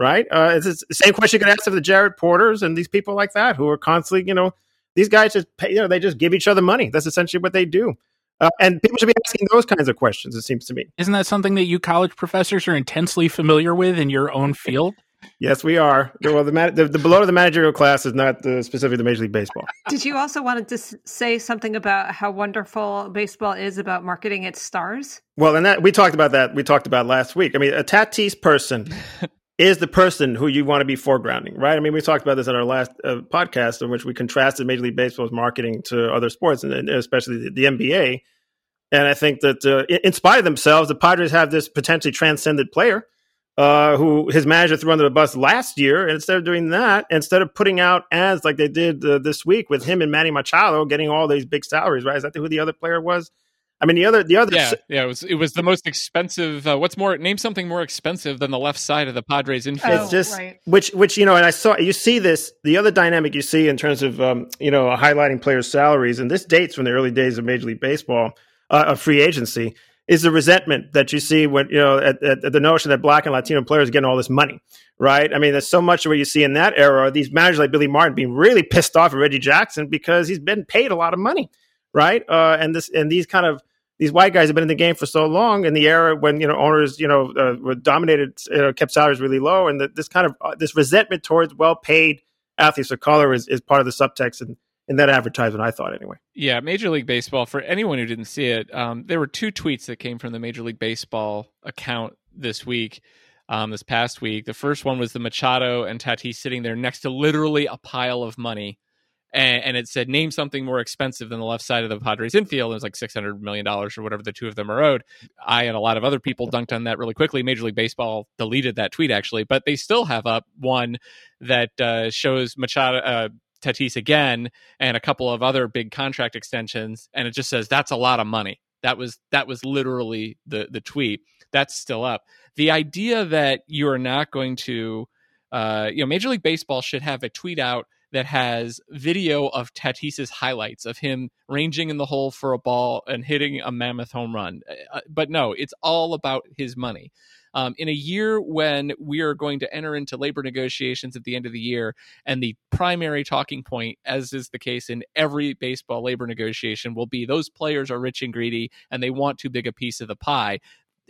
right? Uh, it's the same question you could ask of the Jared Porters and these people like that who are constantly, you know, these guys just pay, you know, they just give each other money. That's essentially what they do. Uh, and people should be asking those kinds of questions, it seems to me. Isn't that something that you college professors are intensely familiar with in your own field? Yes, we are. Well, the, man- the, the below the managerial class is not the, specifically the Major League Baseball. Did you also want to say something about how wonderful baseball is about marketing its stars? Well, and that we talked about that. We talked about last week. I mean, a Tatis person is the person who you want to be foregrounding, right? I mean, we talked about this in our last uh, podcast, in which we contrasted Major League Baseball's marketing to other sports, and, and especially the, the NBA. And I think that, uh, in- in spite of themselves, the Padres have this potentially transcendent player uh, who his manager threw under the bus last year. And instead of doing that, instead of putting out ads like they did uh, this week with him and Manny Machado getting all these big salaries, right? Is that who the other player was? I mean, the other, the other, Yeah, yeah. It was it was the most expensive. Uh, what's more? Name something more expensive than the left side of the Padres infield. Oh, it's just which which you know and i saw you see this the other dynamic you see in terms of um, you know highlighting players salaries and this dates from the early days of major league baseball uh, of free agency is the resentment that you see when you know at, at, at the notion that black and latino players are getting all this money right? I mean there's so much of what you see in that era these managers like billy martin being really pissed off at reggie jackson because he's been paid a lot of money right? Uh, and this and these kind of these white guys have been in the game for so long in the era when you know owners you know uh, were dominated you know, kept salaries really low and that this kind of uh, this resentment towards well paid athletes of color is, is part of the subtext in, in that advertisement i thought anyway Yeah, Major League Baseball. For anyone who didn't see it, um, there were two tweets that came from the Major League Baseball account this week, um, this past week. The first one was the Machado and Tatis sitting there next to literally a pile of money, and, and it said, "Name something more expensive than the left side of the Padres infield." It was like six hundred million dollars or whatever the two of them are owed. I and a lot of other people dunked on that really quickly. Major League Baseball deleted that tweet actually, but they still have up one that uh, shows Machado. Uh, Tatis again and a couple of other big contract extensions and it just says that's a lot of money. That was that was literally the the tweet. That's still up. The idea that you are not going to uh, you know Major League Baseball should have a tweet out that has video of Tatis's highlights of him ranging in the hole for a ball and hitting a mammoth home run. Uh, but no, it's all about his money. Um, in a year when we are going to enter into labor negotiations at the end of the year, and the primary talking point, as is the case in every baseball labor negotiation, will be those players are rich and greedy and they want too big a piece of the pie.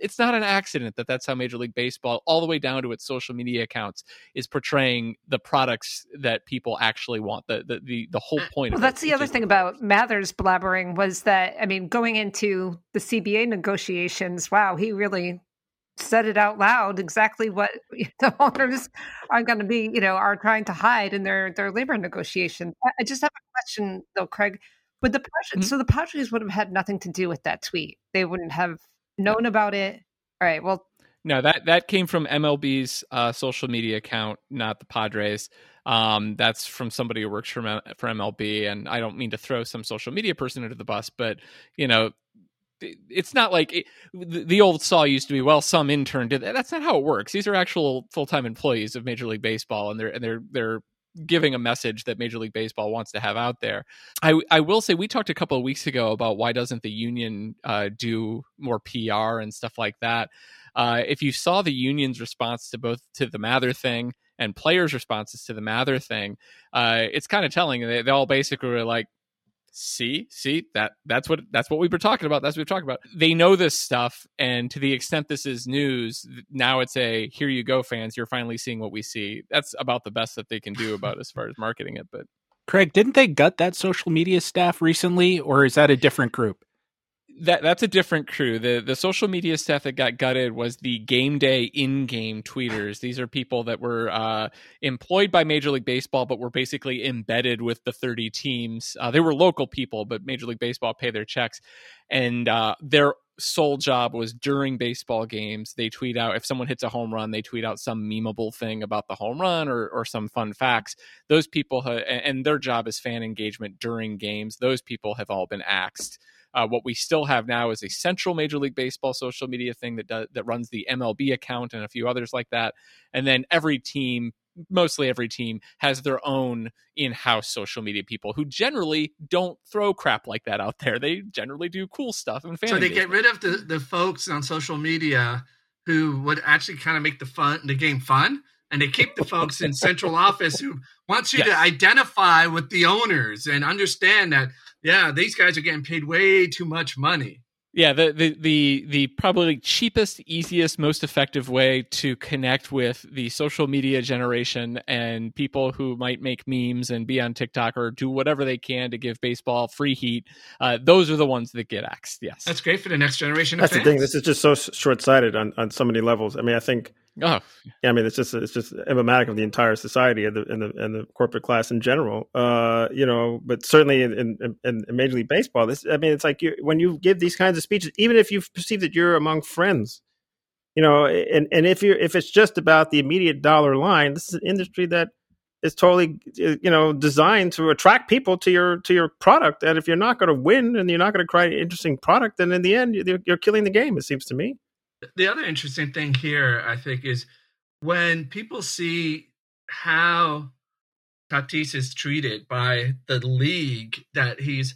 It's not an accident that that's how Major League Baseball, all the way down to its social media accounts, is portraying the products that people actually want. The the the, the whole uh, point. Well, of that's it, the other is- thing about Mather's blabbering was that I mean, going into the CBA negotiations, wow, he really said it out loud exactly what the owners are going to be, you know, are trying to hide in their their labor negotiations. I just have a question though, Craig. Would the Padres, mm-hmm. so the Padres would have had nothing to do with that tweet? They wouldn't have known about it. All right. Well, No, that that came from MLB's uh, social media account, not the Padres. Um, that's from somebody who works for M- for MLB, and I don't mean to throw some social media person under the bus, but you know, it's not like it, the, the old saw used to be. Well, some intern did that. That's not how it works. These are actual full time employees of Major League Baseball, and they're and they're they're giving a message that Major League Baseball wants to have out there. I I will say we talked a couple of weeks ago about why doesn't the union uh, do more PR and stuff like that. Uh, if you saw the union's response to both to the Mather thing and players' responses to the Mather thing, uh, it's kind of telling. They, they all basically were like, see see that that's what that's what we were talking about that's what we've talked about. They know this stuff and to the extent this is news now it's a here you go fans you're finally seeing what we see. That's about the best that they can do about as far as marketing it but craig didn't they gut that social media staff recently or is that a different group that that's a different crew. The the social media stuff that got gutted was the game day in game tweeters. These are people that were uh, employed by Major League Baseball, but were basically embedded with the thirty teams. Uh, they were local people, but Major League Baseball pay their checks, and uh, their sole job was during baseball games. They tweet out if someone hits a home run, they tweet out some memeable thing about the home run or or some fun facts. Those people ha- and their job is fan engagement during games. Those people have all been axed. Uh, what we still have now is a central Major League Baseball social media thing that does, that runs the MLB account and a few others like that. And then every team, mostly every team, has their own in-house social media people who generally don't throw crap like that out there. They generally do cool stuff and So they get rid of the, the folks on social media who would actually kind of make the fun the game fun and they keep the folks in central office who wants you yes. to identify with the owners and understand that yeah, these guys are getting paid way too much money. Yeah, the, the the the probably cheapest, easiest, most effective way to connect with the social media generation and people who might make memes and be on TikTok or do whatever they can to give baseball free heat. Uh, those are the ones that get axed. Yes, that's great for the next generation. That's fans. the thing. This is just so short sighted on on so many levels. I mean, I think Oh, yeah. I mean, it's just it's just emblematic of the entire society and the and the, and the corporate class in general. Uh, you know, but certainly in, in, in Major League Baseball, this I mean, it's like you, when you give these kinds of speeches, even if you perceive that you're among friends, you know, and and if you're if it's just about the immediate dollar line, this is an industry that is totally you know designed to attract people to your to your product. And if you're not going to win and you're not going to create an interesting product, then in the end, you're, you're killing the game. It seems to me the other interesting thing here, I think, is when people see how Tatis is treated by the league, that he's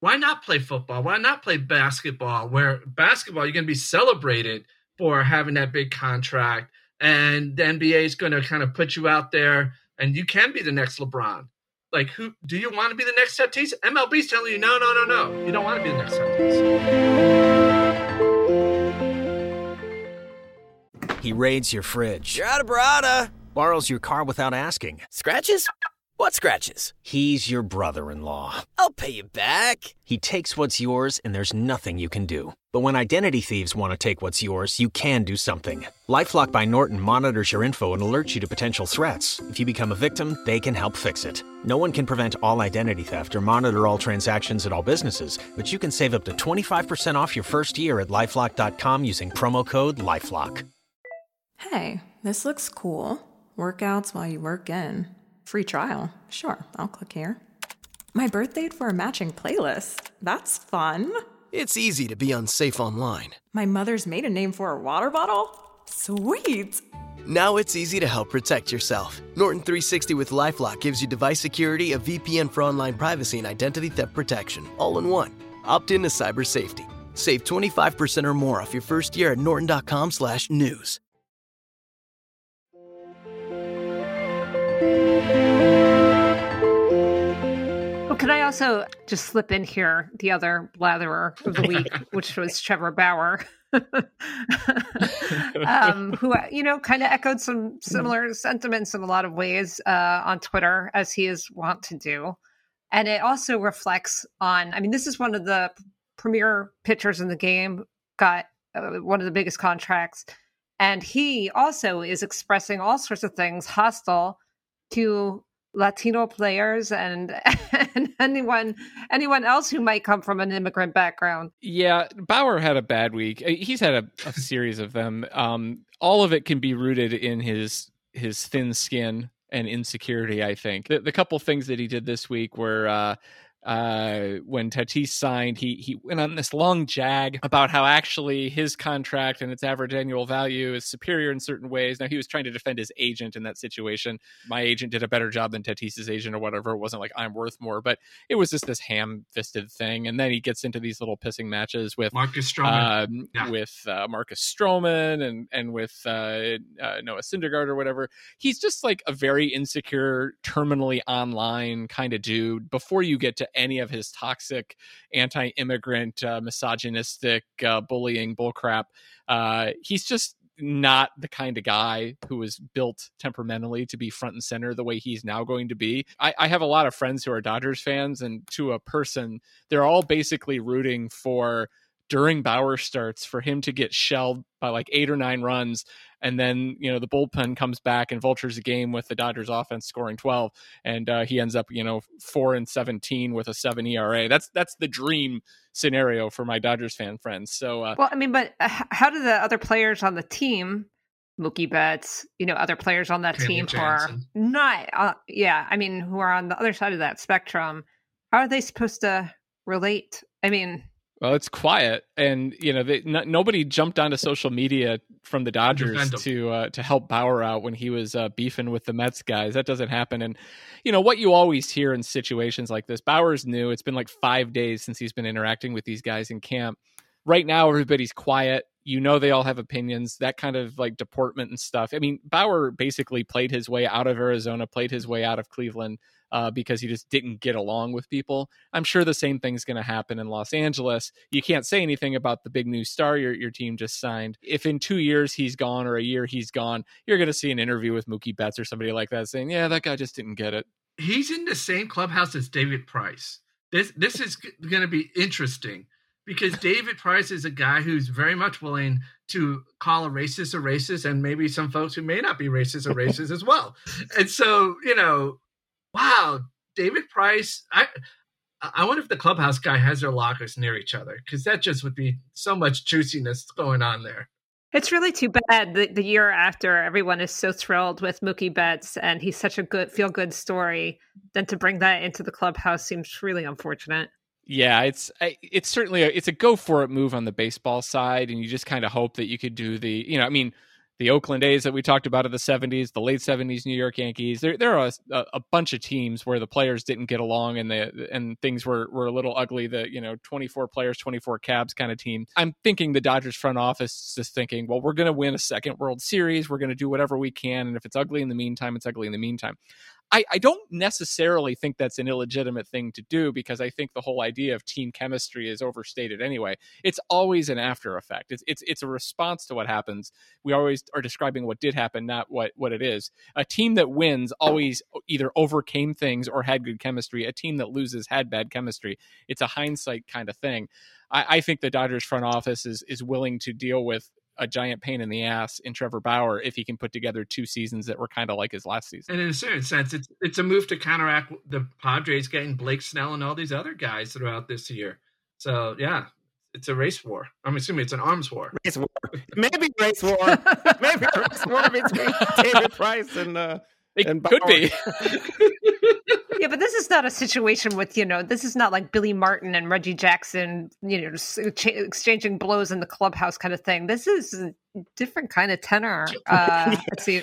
why not play football? Why not play basketball? Where basketball, you're going to be celebrated for having that big contract, and the NBA is going to kind of put you out there, and you can be the next LeBron. Like, who do you want to be the next Tatis? MLB's telling you, no, no, no, no, you don't want to be the next Tatis. He raids your fridge. You're out of Barada. Borrows your car without asking. Scratches? What scratches? He's your brother in law. I'll pay you back. He takes what's yours, and there's nothing you can do. But when identity thieves want to take what's yours, you can do something. Lifelock by Norton monitors your info and alerts you to potential threats. If you become a victim, they can help fix it. No one can prevent all identity theft or monitor all transactions at all businesses, but you can save up to 25% off your first year at lifelock.com using promo code LifeLock. Hey, this looks cool. Workouts while you work in. Free trial. Sure, I'll click here. My birthday for a matching playlist. That's fun. It's easy to be unsafe online. My mother's maiden name for a water bottle? Sweet. Now it's easy to help protect yourself. Norton 360 with Lifelock gives you device security, a VPN for online privacy, and identity theft protection, all in one. Opt in to cyber safety. Save 25% or more off your first year at norton.com/news. Well, can I also just slip in here the other blatherer of the week, which was Trevor Bauer, um, who you know kind of echoed some similar sentiments in a lot of ways uh, on Twitter, as he is wont to do, and it also reflects on. I mean, this is one of the premier pitchers in the game, got uh, one of the biggest contracts, and he also is expressing all sorts of things hostile to Latino players and, and anyone anyone else who might come from an immigrant background. Yeah, Bauer had a bad week. Uh, he's had a, a series of them. Um, all of it can be rooted in his his thin skin and insecurity. I think the, the couple things that he did this week were. Uh, uh, when Tatis signed, he he went on this long jag about how actually his contract and its average annual value is superior in certain ways. Now he was trying to defend his agent in that situation. My agent did a better job than Tatis's agent or whatever. It wasn't like I'm worth more, but it was just this ham-fisted thing. And then he gets into these little pissing matches with Marcus Stroman, um, yeah. with uh, Marcus Stroman, and and with uh, uh, Noah Syndergaard or whatever. He's just like a very insecure, terminally online kind of dude. Before you get to any of his toxic, anti-immigrant, uh, misogynistic, uh, bullying bullcrap, uh, he's just not the kind of guy who was built temperamentally to be front and center the way he's now going to be. I, I, have a lot of friends who are Dodgers fans, and to a person, they're all basically rooting for during Bauer starts for him to get shelled by like eight or nine runs and then you know the bullpen comes back and vultures a game with the Dodgers offense scoring 12 and uh, he ends up you know 4 and 17 with a 7 ERA that's that's the dream scenario for my Dodgers fan friends so uh, well I mean but uh, how do the other players on the team Mookie Betts, you know, other players on that Kenley team Jansen. who are not, uh, yeah, I mean, who are on the other side of that spectrum. How are they supposed to relate? I mean, well, it's quiet, and you know, they, n- nobody jumped onto social media from the Dodgers to uh, to help Bauer out when he was uh, beefing with the Mets guys. That doesn't happen, and you know what you always hear in situations like this. Bauer's new. It's been like five days since he's been interacting with these guys in camp. Right now, everybody's quiet. You know, they all have opinions. That kind of like deportment and stuff. I mean, Bauer basically played his way out of Arizona, played his way out of Cleveland uh, because he just didn't get along with people. I'm sure the same thing's going to happen in Los Angeles. You can't say anything about the big new star your, your team just signed. If in two years he's gone or a year he's gone, you're going to see an interview with Mookie Betts or somebody like that saying, yeah, that guy just didn't get it. He's in the same clubhouse as David Price. This this is going to be interesting because David Price is a guy who's very much willing to call a racist a racist, and maybe some folks who may not be racist are racist as well. And so, you know, wow, David Price. I I wonder if the clubhouse guy has their lockers near each other because that just would be so much juiciness going on there. It's really too bad the, the year after everyone is so thrilled with Mookie Betts and he's such a good feel good story. Then to bring that into the clubhouse seems really unfortunate. Yeah, it's it's certainly a, it's a go for it move on the baseball side, and you just kind of hope that you could do the you know I mean the Oakland A's that we talked about in the 70s, the late 70s New York Yankees. There there are a, a bunch of teams where the players didn't get along and the and things were were a little ugly. The you know 24 players, 24 cabs kind of team. I'm thinking the Dodgers front office is just thinking, well, we're going to win a second World Series. We're going to do whatever we can, and if it's ugly in the meantime, it's ugly in the meantime. I, I don't necessarily think that's an illegitimate thing to do because I think the whole idea of team chemistry is overstated anyway. It's always an after effect. It's it's it's a response to what happens. We always are describing what did happen, not what what it is. A team that wins always either overcame things or had good chemistry. A team that loses had bad chemistry. It's a hindsight kind of thing. I, I think the Dodgers front office is is willing to deal with a giant pain in the ass in Trevor Bauer if he can put together two seasons that were kind of like his last season. And in a certain sense, it's it's a move to counteract the Padres getting Blake Snell and all these other guys throughout this year. So yeah, it's a race war. I'm assuming it's an arms war. Race war, maybe race war, maybe race war between David Price and uh, it and could Bauer. be. Yeah, but this is not a situation with, you know, this is not like Billy Martin and Reggie Jackson, you know, just ch- exchanging blows in the clubhouse kind of thing. This is a different kind of tenor. Uh, let's see.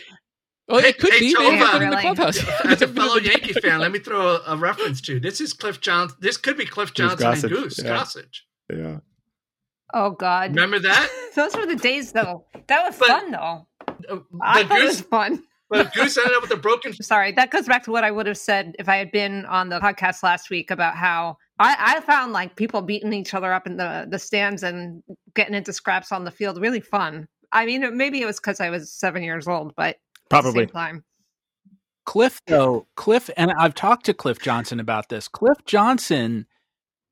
Well, it could Hey, be. Tova, They have in the clubhouse. As a fellow Yankee fan, let me throw a, a reference to this is Cliff Johnson. This could be Cliff Goose Johnson and Goose yeah. Gossage. Yeah. Oh, God. Remember that? Those were the days, though. That was But- fun, though. Uh, I but thought it was Goose, fun. But Goose ended up with a broken. Sorry, that goes back to what I would have said if I had been on the podcast last week about how I, I found like people beating each other up in the, the stands and getting into scraps on the field really fun. I mean, maybe it was because I was seven years old, but at the Probably. same time. Cliff, though, Cliff, and I've talked to Cliff Johnson about this. Cliff Johnson,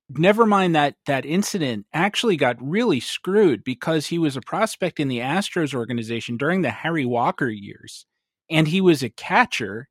never mind that that incident, actually got really screwed because he was a prospect in the Astros organization during the Harry Walker years, and he was a catcher,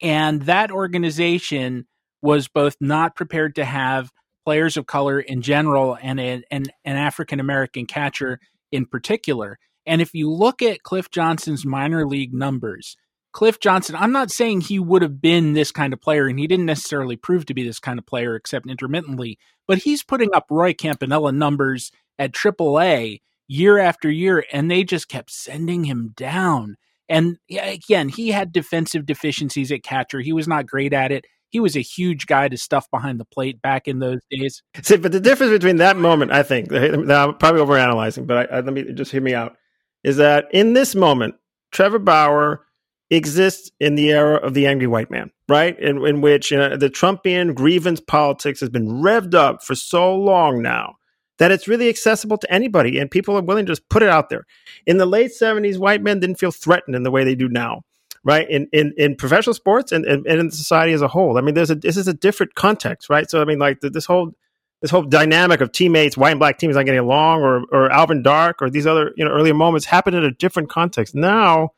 and that organization was both not prepared to have players of color in general and an an, an African American catcher in particular. And if you look at Cliff Johnson's minor league numbers, Cliff Johnson, I'm not saying he would have been this kind of player, and he didn't necessarily prove to be this kind of player except intermittently, but he's putting up Roy Campanella numbers at AAA year after year, and they just kept sending him down. And again, he had defensive deficiencies at catcher. He was not great at it. He was a huge guy to stuff behind the plate back in those days. See, but the difference between that moment, I think, I'm probably overanalyzing, but I, I, let me just hear me out, is that in this moment, Trevor Bauer exists in the era of the angry white man, right? In, in which you know, the Trumpian grievance politics has been revved up for so long now that it's really accessible to anybody and people are willing to just put it out there. In the late 70s, white men didn't feel threatened in the way they do now, right? In in, in professional sports and, and, and in society as a whole. I mean, there's a this is a different context, right? So I mean, like the, this whole this whole dynamic of teammates, white and black teams not getting along, or or Alvin Dark, or these other you know earlier moments happened in a different context. Now,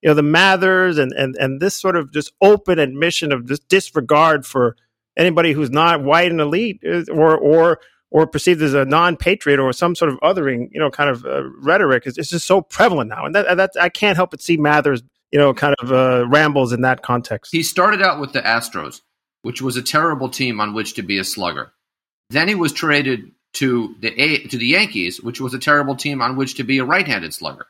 you know, the Mathers and and and this sort of just open admission of just disregard for anybody who's not white and elite, or or or perceived as a non-patriot or some sort of othering, you know, kind of uh, rhetoric is, just so prevalent now, and that, that I can't help but see Mathers, you know, kind of uh, rambles in that context. He started out with the Astros, which was a terrible team on which to be a slugger. Then he was traded to the a- to the Yankees, which was a terrible team on which to be a right-handed slugger.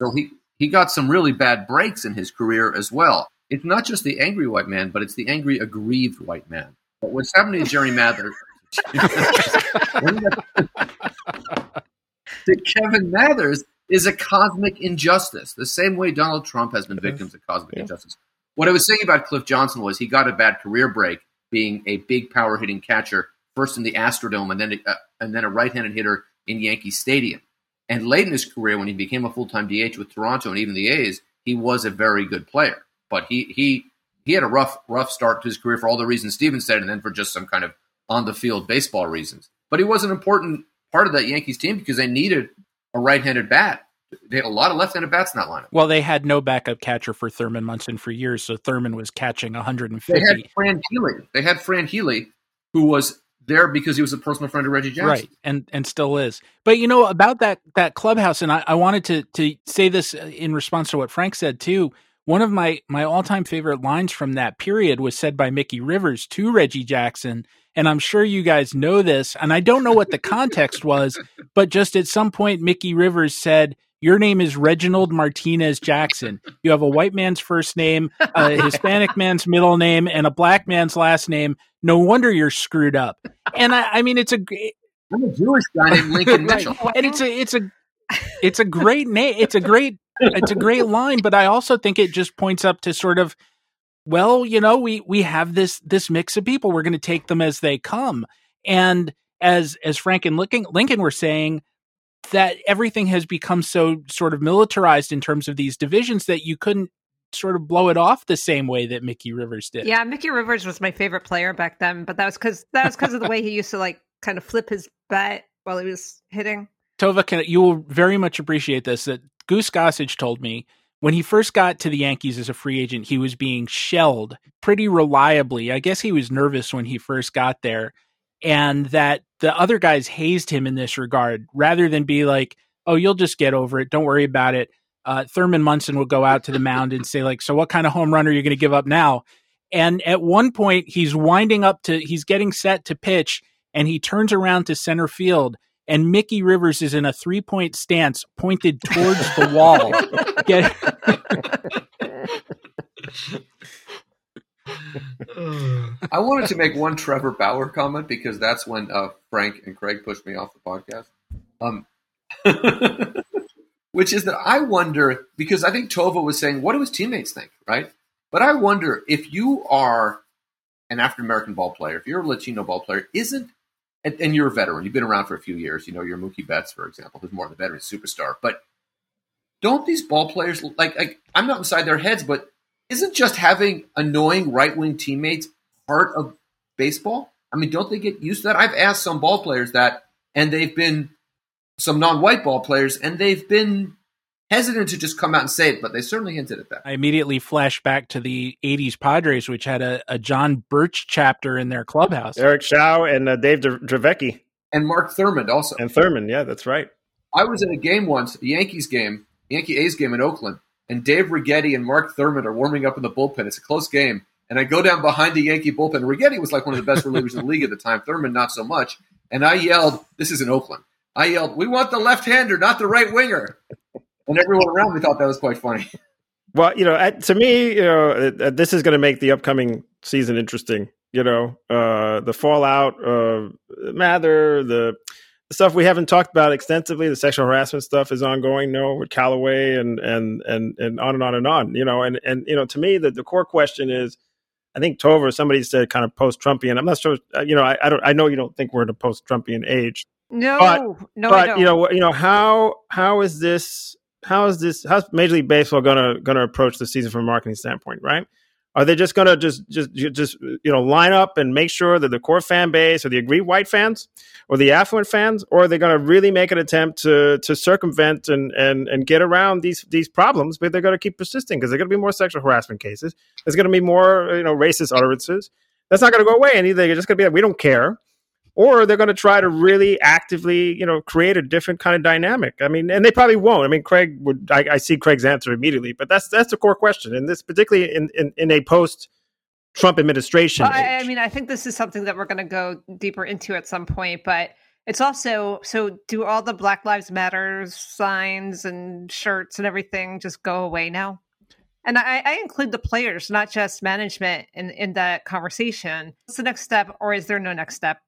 So he he got some really bad breaks in his career as well. It's not just the angry white man, but it's the angry aggrieved white man. But what's happening to Jerry Mathers to Kevin Mathers is a cosmic injustice, the same way Donald Trump has been victims of cosmic yeah. injustice. What I was saying about Cliff Johnson was he got a bad career break being a big power hitting catcher, first in the Astrodome and then uh, and then a right handed hitter in Yankee Stadium. And late in his career, when he became a full time DH with Toronto and even the A's, he was a very good player. But he he he had a rough rough start to his career for all the reasons Steven said, and then for just some kind of on the field baseball reasons. But he was an important part of that Yankees team because they needed a right handed bat. They had a lot of left handed bats in that lineup. Well, they had no backup catcher for Thurman Munson for years, so Thurman was catching 150. They had Fran Healy. They had Fran Healy, who was there because he was a personal friend of Reggie Jackson. Right, and and still is. But you know about that that clubhouse, and I, I wanted to to say this in response to what Frank said too. One of my my all time favorite lines from that period was said by Mickey Rivers to Reggie Jackson and I'm sure you guys know this, and I don't know what the context was, but just at some point, Mickey Rivers said, your name is Reginald Martinez Jackson. You have a white man's first name, a Hispanic man's middle name, and a black man's last name. No wonder you're screwed up. And I, I mean, it's a. I'm a Jewish guy named Lincoln Mitchell, and it's a it's a it's a great name. It's a great it's a great line, but I also think it just points up to sort of well, you know, we we have this this mix of people. We're going to take them as they come. And as as Frank and Lincoln, Lincoln were saying, that everything has become so sort of militarized in terms of these divisions that you couldn't sort of blow it off the same way that Mickey Rivers did. Yeah, Mickey Rivers was my favorite player back then, but that was because that was because of the way he used to like kind of flip his bat while he was hitting. Tova, can, you will very much appreciate this. That Goose Gossage told me when he first got to the Yankees as a free agent, he was being shelled pretty reliably. I guess he was nervous when he first got there, and that the other guys hazed him in this regard rather than be like, oh, you'll just get over it. Don't worry about it. Uh, Thurman Munson will go out to the mound and say, like, so what kind of home run are you going to give up now? And at one point, he's winding up to, he's getting set to pitch, and he turns around to center field and Mickey Rivers is in a three point stance pointed towards the wall. Get- I wanted to make one Trevor Bauer comment because that's when uh, Frank and Craig pushed me off the podcast. Um, which is that I wonder because I think Tova was saying, what do his teammates think, right? But I wonder if you are an African American ball player, if you're a Latino ball player, isn't and, and, you're a veteran. You've been around for a few years. You know, you're Mookie Betts, for example, who's more of a veteran superstar. But don't these ball players like, like I'm not inside their heads, but isn't just having annoying right wing teammates part of baseball? I mean, don't they get used to that? I've asked some ball players that, and they've been some non white ball players, and they've been hesitant to just come out and say it, but they certainly hinted at that. I immediately flashed back to the 80s Padres, which had a, a John Birch chapter in their clubhouse. Eric Show and uh, Dave Dravecky. And Mark Thurmond also. And Thurmond, yeah, that's right. I was in a game once, a Yankees game, Yankee A's game in Oakland, and Dave Righetti and Mark Thurmond are warming up in the bullpen. It's a close game, and I go down behind the Yankee bullpen. Righetti was like one of the best relievers in the league at the time. Thurmond not so much. And I yelled, "This is in Oakland." I yelled, "We want the left-hander, not the right winger." And everyone around me thought that was quite funny. Well, you know, to me, you know, uh, this is going to make the upcoming season interesting. You know, uh, the fallout of Mather, the, the stuff we haven't talked about extensively, the sexual harassment stuff is ongoing. No, with Callaway and and and and on and on and on. You know, and and you know, to me, the, the core question is, I think Tova, somebody said kind of post Trumpian. I'm not sure. Uh, you know, I, I don't. I know you don't think we're in a post Trumpian age. No, but, no, but you know, you know how how is this how is this how's Major League Baseball gonna gonna approach the season from a marketing standpoint, right? Are they just gonna just just just you know line up and make sure that the core fan base or the aggrieved white fans or the affluent fans, or are they gonna really make an attempt to to circumvent and and and get around these these problems? But they're gonna keep persisting because there's gonna be more sexual harassment cases. There's gonna be more you know racist utterances. That's not gonna go away, and either you're just gonna be like, we don't care or they're going to try to really actively, you know, create a different kind of dynamic. I mean, and they probably won't. I mean, Craig would. I, I see Craig's answer immediately, but that's that's the core question, and this particularly in in, in a post Trump administration. Well, I, I mean, I think this is something that we're going to go deeper into at some point, but it's also so. Do all the Black Lives Matter signs and shirts and everything just go away now? And I, I, include the players, not just management, in, in that conversation. What's the next step, or is there no next step?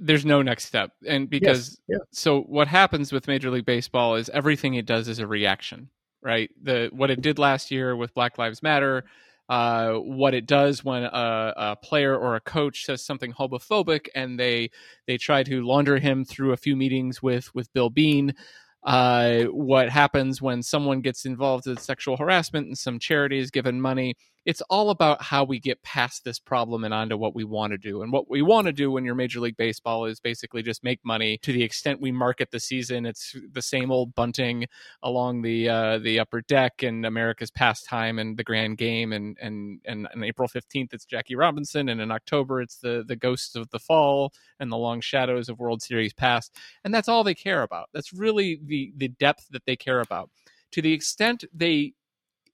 There's no next step and because yes. yeah. so what happens with major league baseball is everything it does is a reaction right the what it did last year with black lives matter uh, what it does when a, a, player or a coach says something homophobic and they they try to launder him through a few meetings with with bill bean uh, what happens when someone gets involved in sexual harassment and some charity is given money it's all about how we get past this problem and onto what we want to do. And what we want to do when you're Major League Baseball is basically just make money. To the extent we market the season, it's the same old bunting along the uh, the upper deck and America's pastime and the grand game. And and and on April fifteenth, it's Jackie Robinson, and in October, it's the the ghosts of the fall and the long shadows of World Series past. And that's all they care about. That's really the the depth that they care about. To the extent they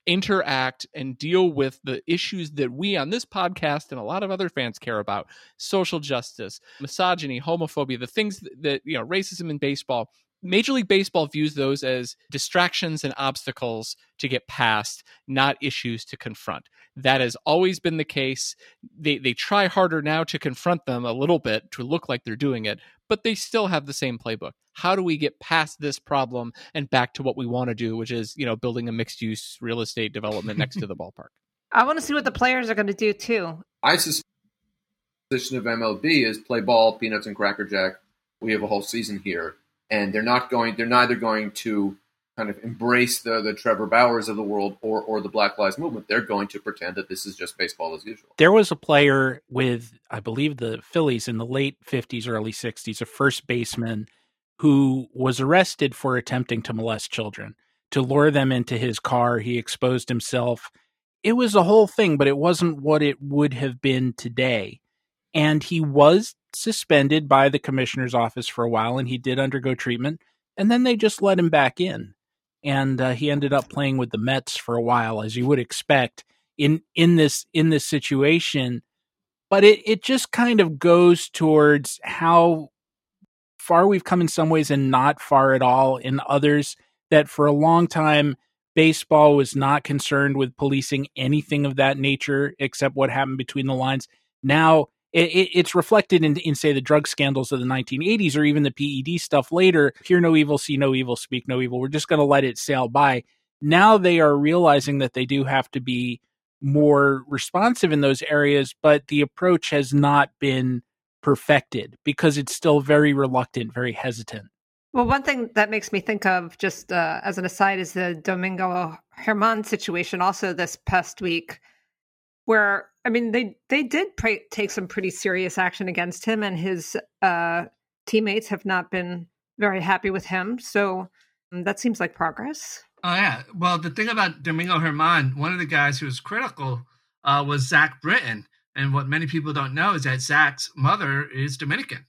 interact and deal with the issues that we on this podcast and a lot of other fans care about social justice misogyny homophobia the things that, you know racism in baseball Major League Baseball views those as distractions and obstacles to get past, not issues to confront. That has always been the case. They they try harder now to confront them a little bit to look like they're doing it, but they still have the same playbook. How do we get past this problem and back to what we want to do, which is, you know, building a mixed use real estate development next to the ballpark? I want to see what the players are going to do too. I suspect the position of MLB is play ball, peanuts and cracker jack. We have a whole season here and they're not going. They're neither going to kind of embrace the the Trevor Bauers of the world or or the Black Lives Movement. They're going to pretend that this is just baseball as usual. There was a player with, I believe, the Phillies in the late fifties, early sixties, a first baseman who was arrested for attempting to molest children. To lure them into his car, he exposed himself. It was a whole thing, but it wasn't what it would have been today. And he was suspended by the commissioner's office for a while and he did undergo treatment and then they just let him back in and uh, he ended up playing with the Mets for a while as you would expect in in this in this situation. But it it just kind of goes towards how far we've come in some ways and not far at all in others that for a long time baseball was not concerned with policing anything of that nature except what happened between the lines. Now it, it, it's reflected in, in, say, the drug scandals of the 1980s or even the PED stuff later. Hear no evil, see no evil, speak no evil. We're just going to let it sail by. Now they are realizing that they do have to be more responsive in those areas, but the approach has not been perfected because it's still very reluctant, very hesitant. Well, one thing that makes me think of, just uh, as an aside, is the Domingo German situation also this past week, where I mean, they they did take some pretty serious action against him, and his uh, teammates have not been very happy with him. So um, that seems like progress. Oh yeah. Well, the thing about Domingo German, one of the guys who was critical uh, was Zach Britton, and what many people don't know is that Zach's mother is Dominican,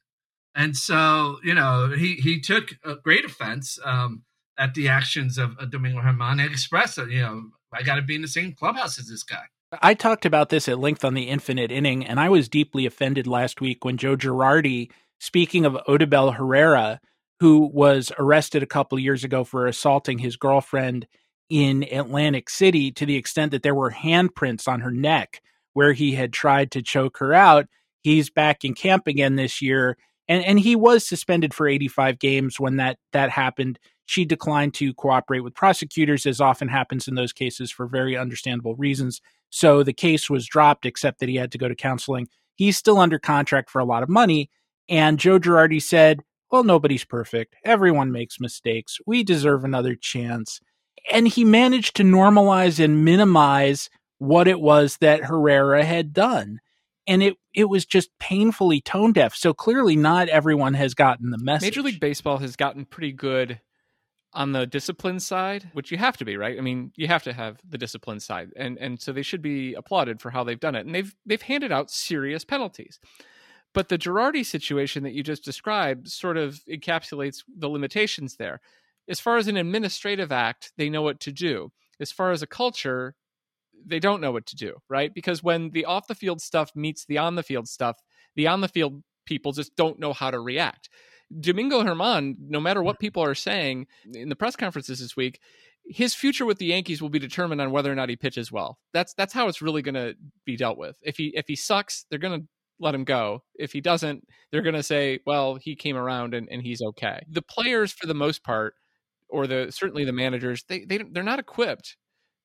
and so you know he he took a great offense um, at the actions of, of Domingo German and expressed you know I got to be in the same clubhouse as this guy. I talked about this at length on the Infinite Inning, and I was deeply offended last week when Joe Girardi, speaking of Odubel Herrera, who was arrested a couple years ago for assaulting his girlfriend in Atlantic City to the extent that there were handprints on her neck where he had tried to choke her out. He's back in camp again this year, and and he was suspended for 85 games when that that happened. She declined to cooperate with prosecutors, as often happens in those cases for very understandable reasons. So the case was dropped, except that he had to go to counseling. He's still under contract for a lot of money. And Joe Girardi said, Well, nobody's perfect. Everyone makes mistakes. We deserve another chance. And he managed to normalize and minimize what it was that Herrera had done. And it, it was just painfully tone deaf. So clearly, not everyone has gotten the message. Major League Baseball has gotten pretty good on the discipline side, which you have to be, right? I mean, you have to have the discipline side, and and so they should be applauded for how they've done it, and they've they've handed out serious penalties. But the Girardi situation that you just described sort of encapsulates the limitations there. As far as an administrative act, they know what to do. As far as a culture, they don't know what to do, right? Because when the off the field stuff meets the on the field stuff, the on the field people just don't know how to react. Domingo German, no matter what people are saying in the press conferences this week, his future with the Yankees will be determined on whether or not he pitches well. That's that's how it's really going to be dealt with. If he if he sucks, they're going to let him go. If he doesn't, they're going to say, well, he came around and, and he's okay. The players, for the most part, or the certainly the managers, they they they're not equipped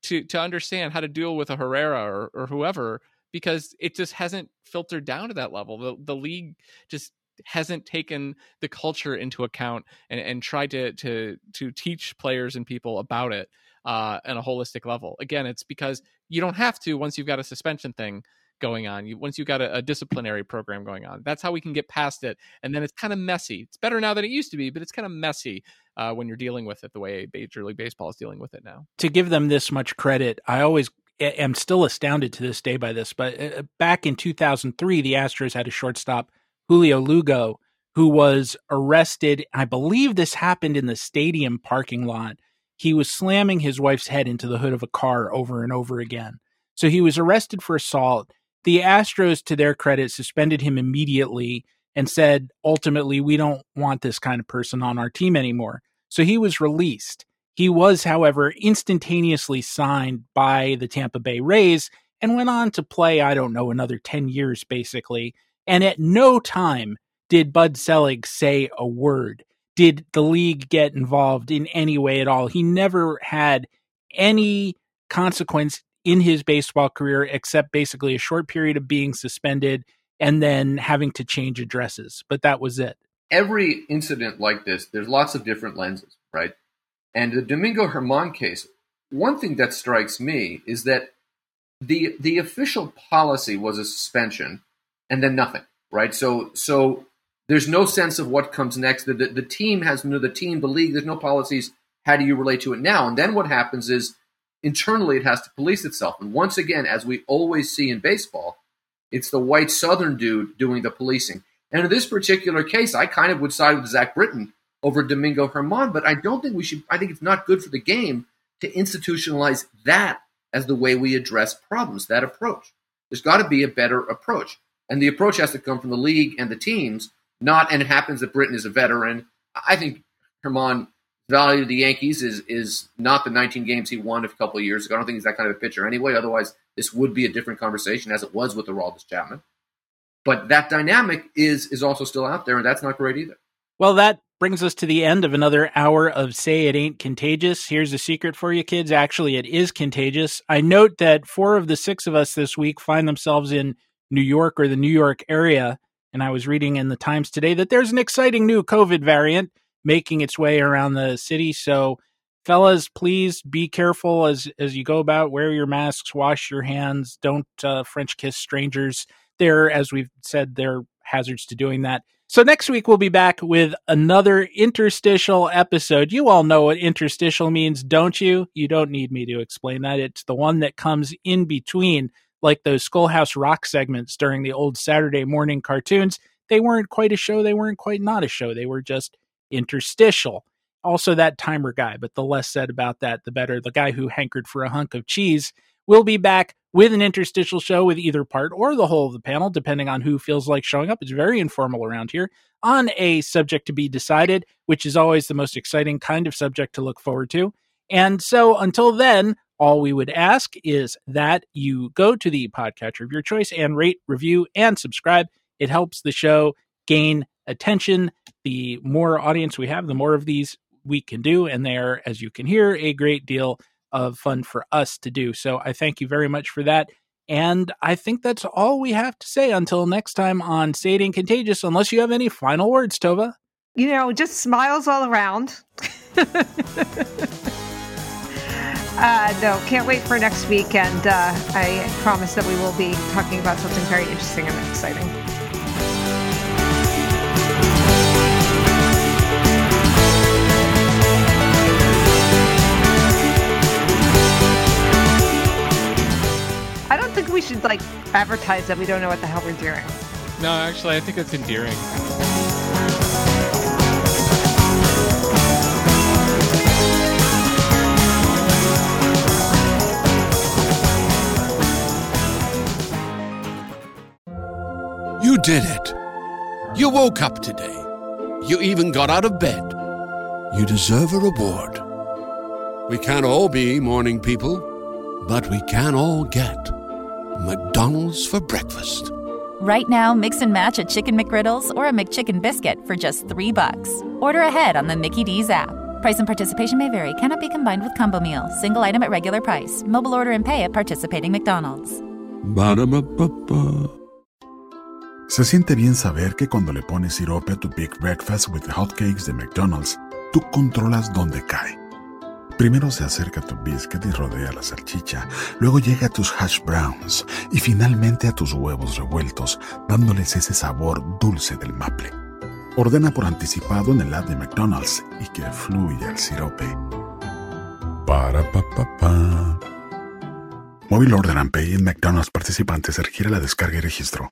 to to understand how to deal with a Herrera or, or whoever because it just hasn't filtered down to that level. The the league just hasn't taken the culture into account and, and tried to to to teach players and people about it uh, on a holistic level. Again, it's because you don't have to once you've got a suspension thing going on. You once you've got a, a disciplinary program going on. That's how we can get past it. And then it's kind of messy. It's better now than it used to be, but it's kind of messy uh, when you're dealing with it the way Major League Baseball is dealing with it now. To give them this much credit, I always am still astounded to this day by this. But uh, back in 2003, the Astros had a shortstop Julio Lugo, who was arrested. I believe this happened in the stadium parking lot. He was slamming his wife's head into the hood of a car over and over again. So he was arrested for assault. The Astros, to their credit, suspended him immediately and said, ultimately, we don't want this kind of person on our team anymore. So he was released. He was, however, instantaneously signed by the Tampa Bay Rays and went on to play, I don't know, another 10 years basically and at no time did Bud Selig say a word. Did the league get involved in any way at all? He never had any consequence in his baseball career except basically a short period of being suspended and then having to change addresses. But that was it. Every incident like this, there's lots of different lenses, right? And the Domingo Germán case, one thing that strikes me is that the the official policy was a suspension and then nothing, right? So so there's no sense of what comes next. The, the, the team has no the team, the league. There's no policies. How do you relate to it now? And then what happens is internally it has to police itself. And once again, as we always see in baseball, it's the white Southern dude doing the policing. And in this particular case, I kind of would side with Zach Britton over Domingo German, but I don't think we should. I think it's not good for the game to institutionalize that as the way we address problems. That approach. There's got to be a better approach. And the approach has to come from the league and the teams, not, and it happens that Britton is a veteran. I think German value the Yankees is is not the 19 games he won a couple of years ago. I don't think he's that kind of a pitcher anyway. Otherwise, this would be a different conversation as it was with the Aroldis Chapman. But that dynamic is is also still out there, and that's not great either. Well, that brings us to the end of another hour of Say It Ain't Contagious. Here's a secret for you kids. Actually, it is contagious. I note that four of the six of us this week find themselves in New York or the New York area. And I was reading in the Times today that there's an exciting new COVID variant making its way around the city. So, fellas, please be careful as as you go about. Wear your masks, wash your hands, don't uh, French kiss strangers. There, as we've said, there are hazards to doing that. So next week we'll be back with another interstitial episode. You all know what interstitial means, don't you? You don't need me to explain that. It's the one that comes in between like those Schoolhouse Rock segments during the old Saturday morning cartoons. They weren't quite a show, they weren't quite not a show, they were just interstitial. also that timer guy, but the less said about that, the better. The guy who hankered for a hunk of cheese will be back with an interstitial show with either part or the whole of the panel, depending on who feels like showing up. It's very informal around here on a subject to be decided, which is always the most exciting kind of subject to look forward to. And so until then, all we would ask is that you go to the podcatcher of your choice and rate, review, and subscribe. It helps the show gain attention. The more audience we have, the more of these we can do. And they are, as you can hear, a great deal of fun for us to do. So I thank you very much for that. And I think that's all we have to say until next time on Ain't Contagious, unless you have any final words, Tova. You know, just smiles all around. uh, no, can't wait for next week. And uh, I promise that we will be talking about something very interesting and exciting. I don't think we should like advertise that we don't know what the hell we're doing. No, actually, I think it's endearing. You did it. You woke up today. You even got out of bed. You deserve a reward. We can't all be morning people, but we can all get McDonald's for breakfast. Right now, mix and match a Chicken McGriddles or a McChicken biscuit for just three bucks. Order ahead on the Mickey D's app. Price and participation may vary. Cannot be combined with combo meal. Single item at regular price. Mobile order and pay at participating McDonald's. Ba-da-ba-ba-ba. Se siente bien saber que cuando le pones sirope a tu Big Breakfast with Hotcakes de McDonald's, tú controlas dónde cae. Primero se acerca a tu biscuit y rodea la salchicha, luego llega a tus hash browns y finalmente a tus huevos revueltos, dándoles ese sabor dulce del maple. Ordena por anticipado en el app de McDonald's y que fluya el sirope. Para pa pa pa. Móvil Order and Pay en McDonald's participantes requiere la descarga y registro.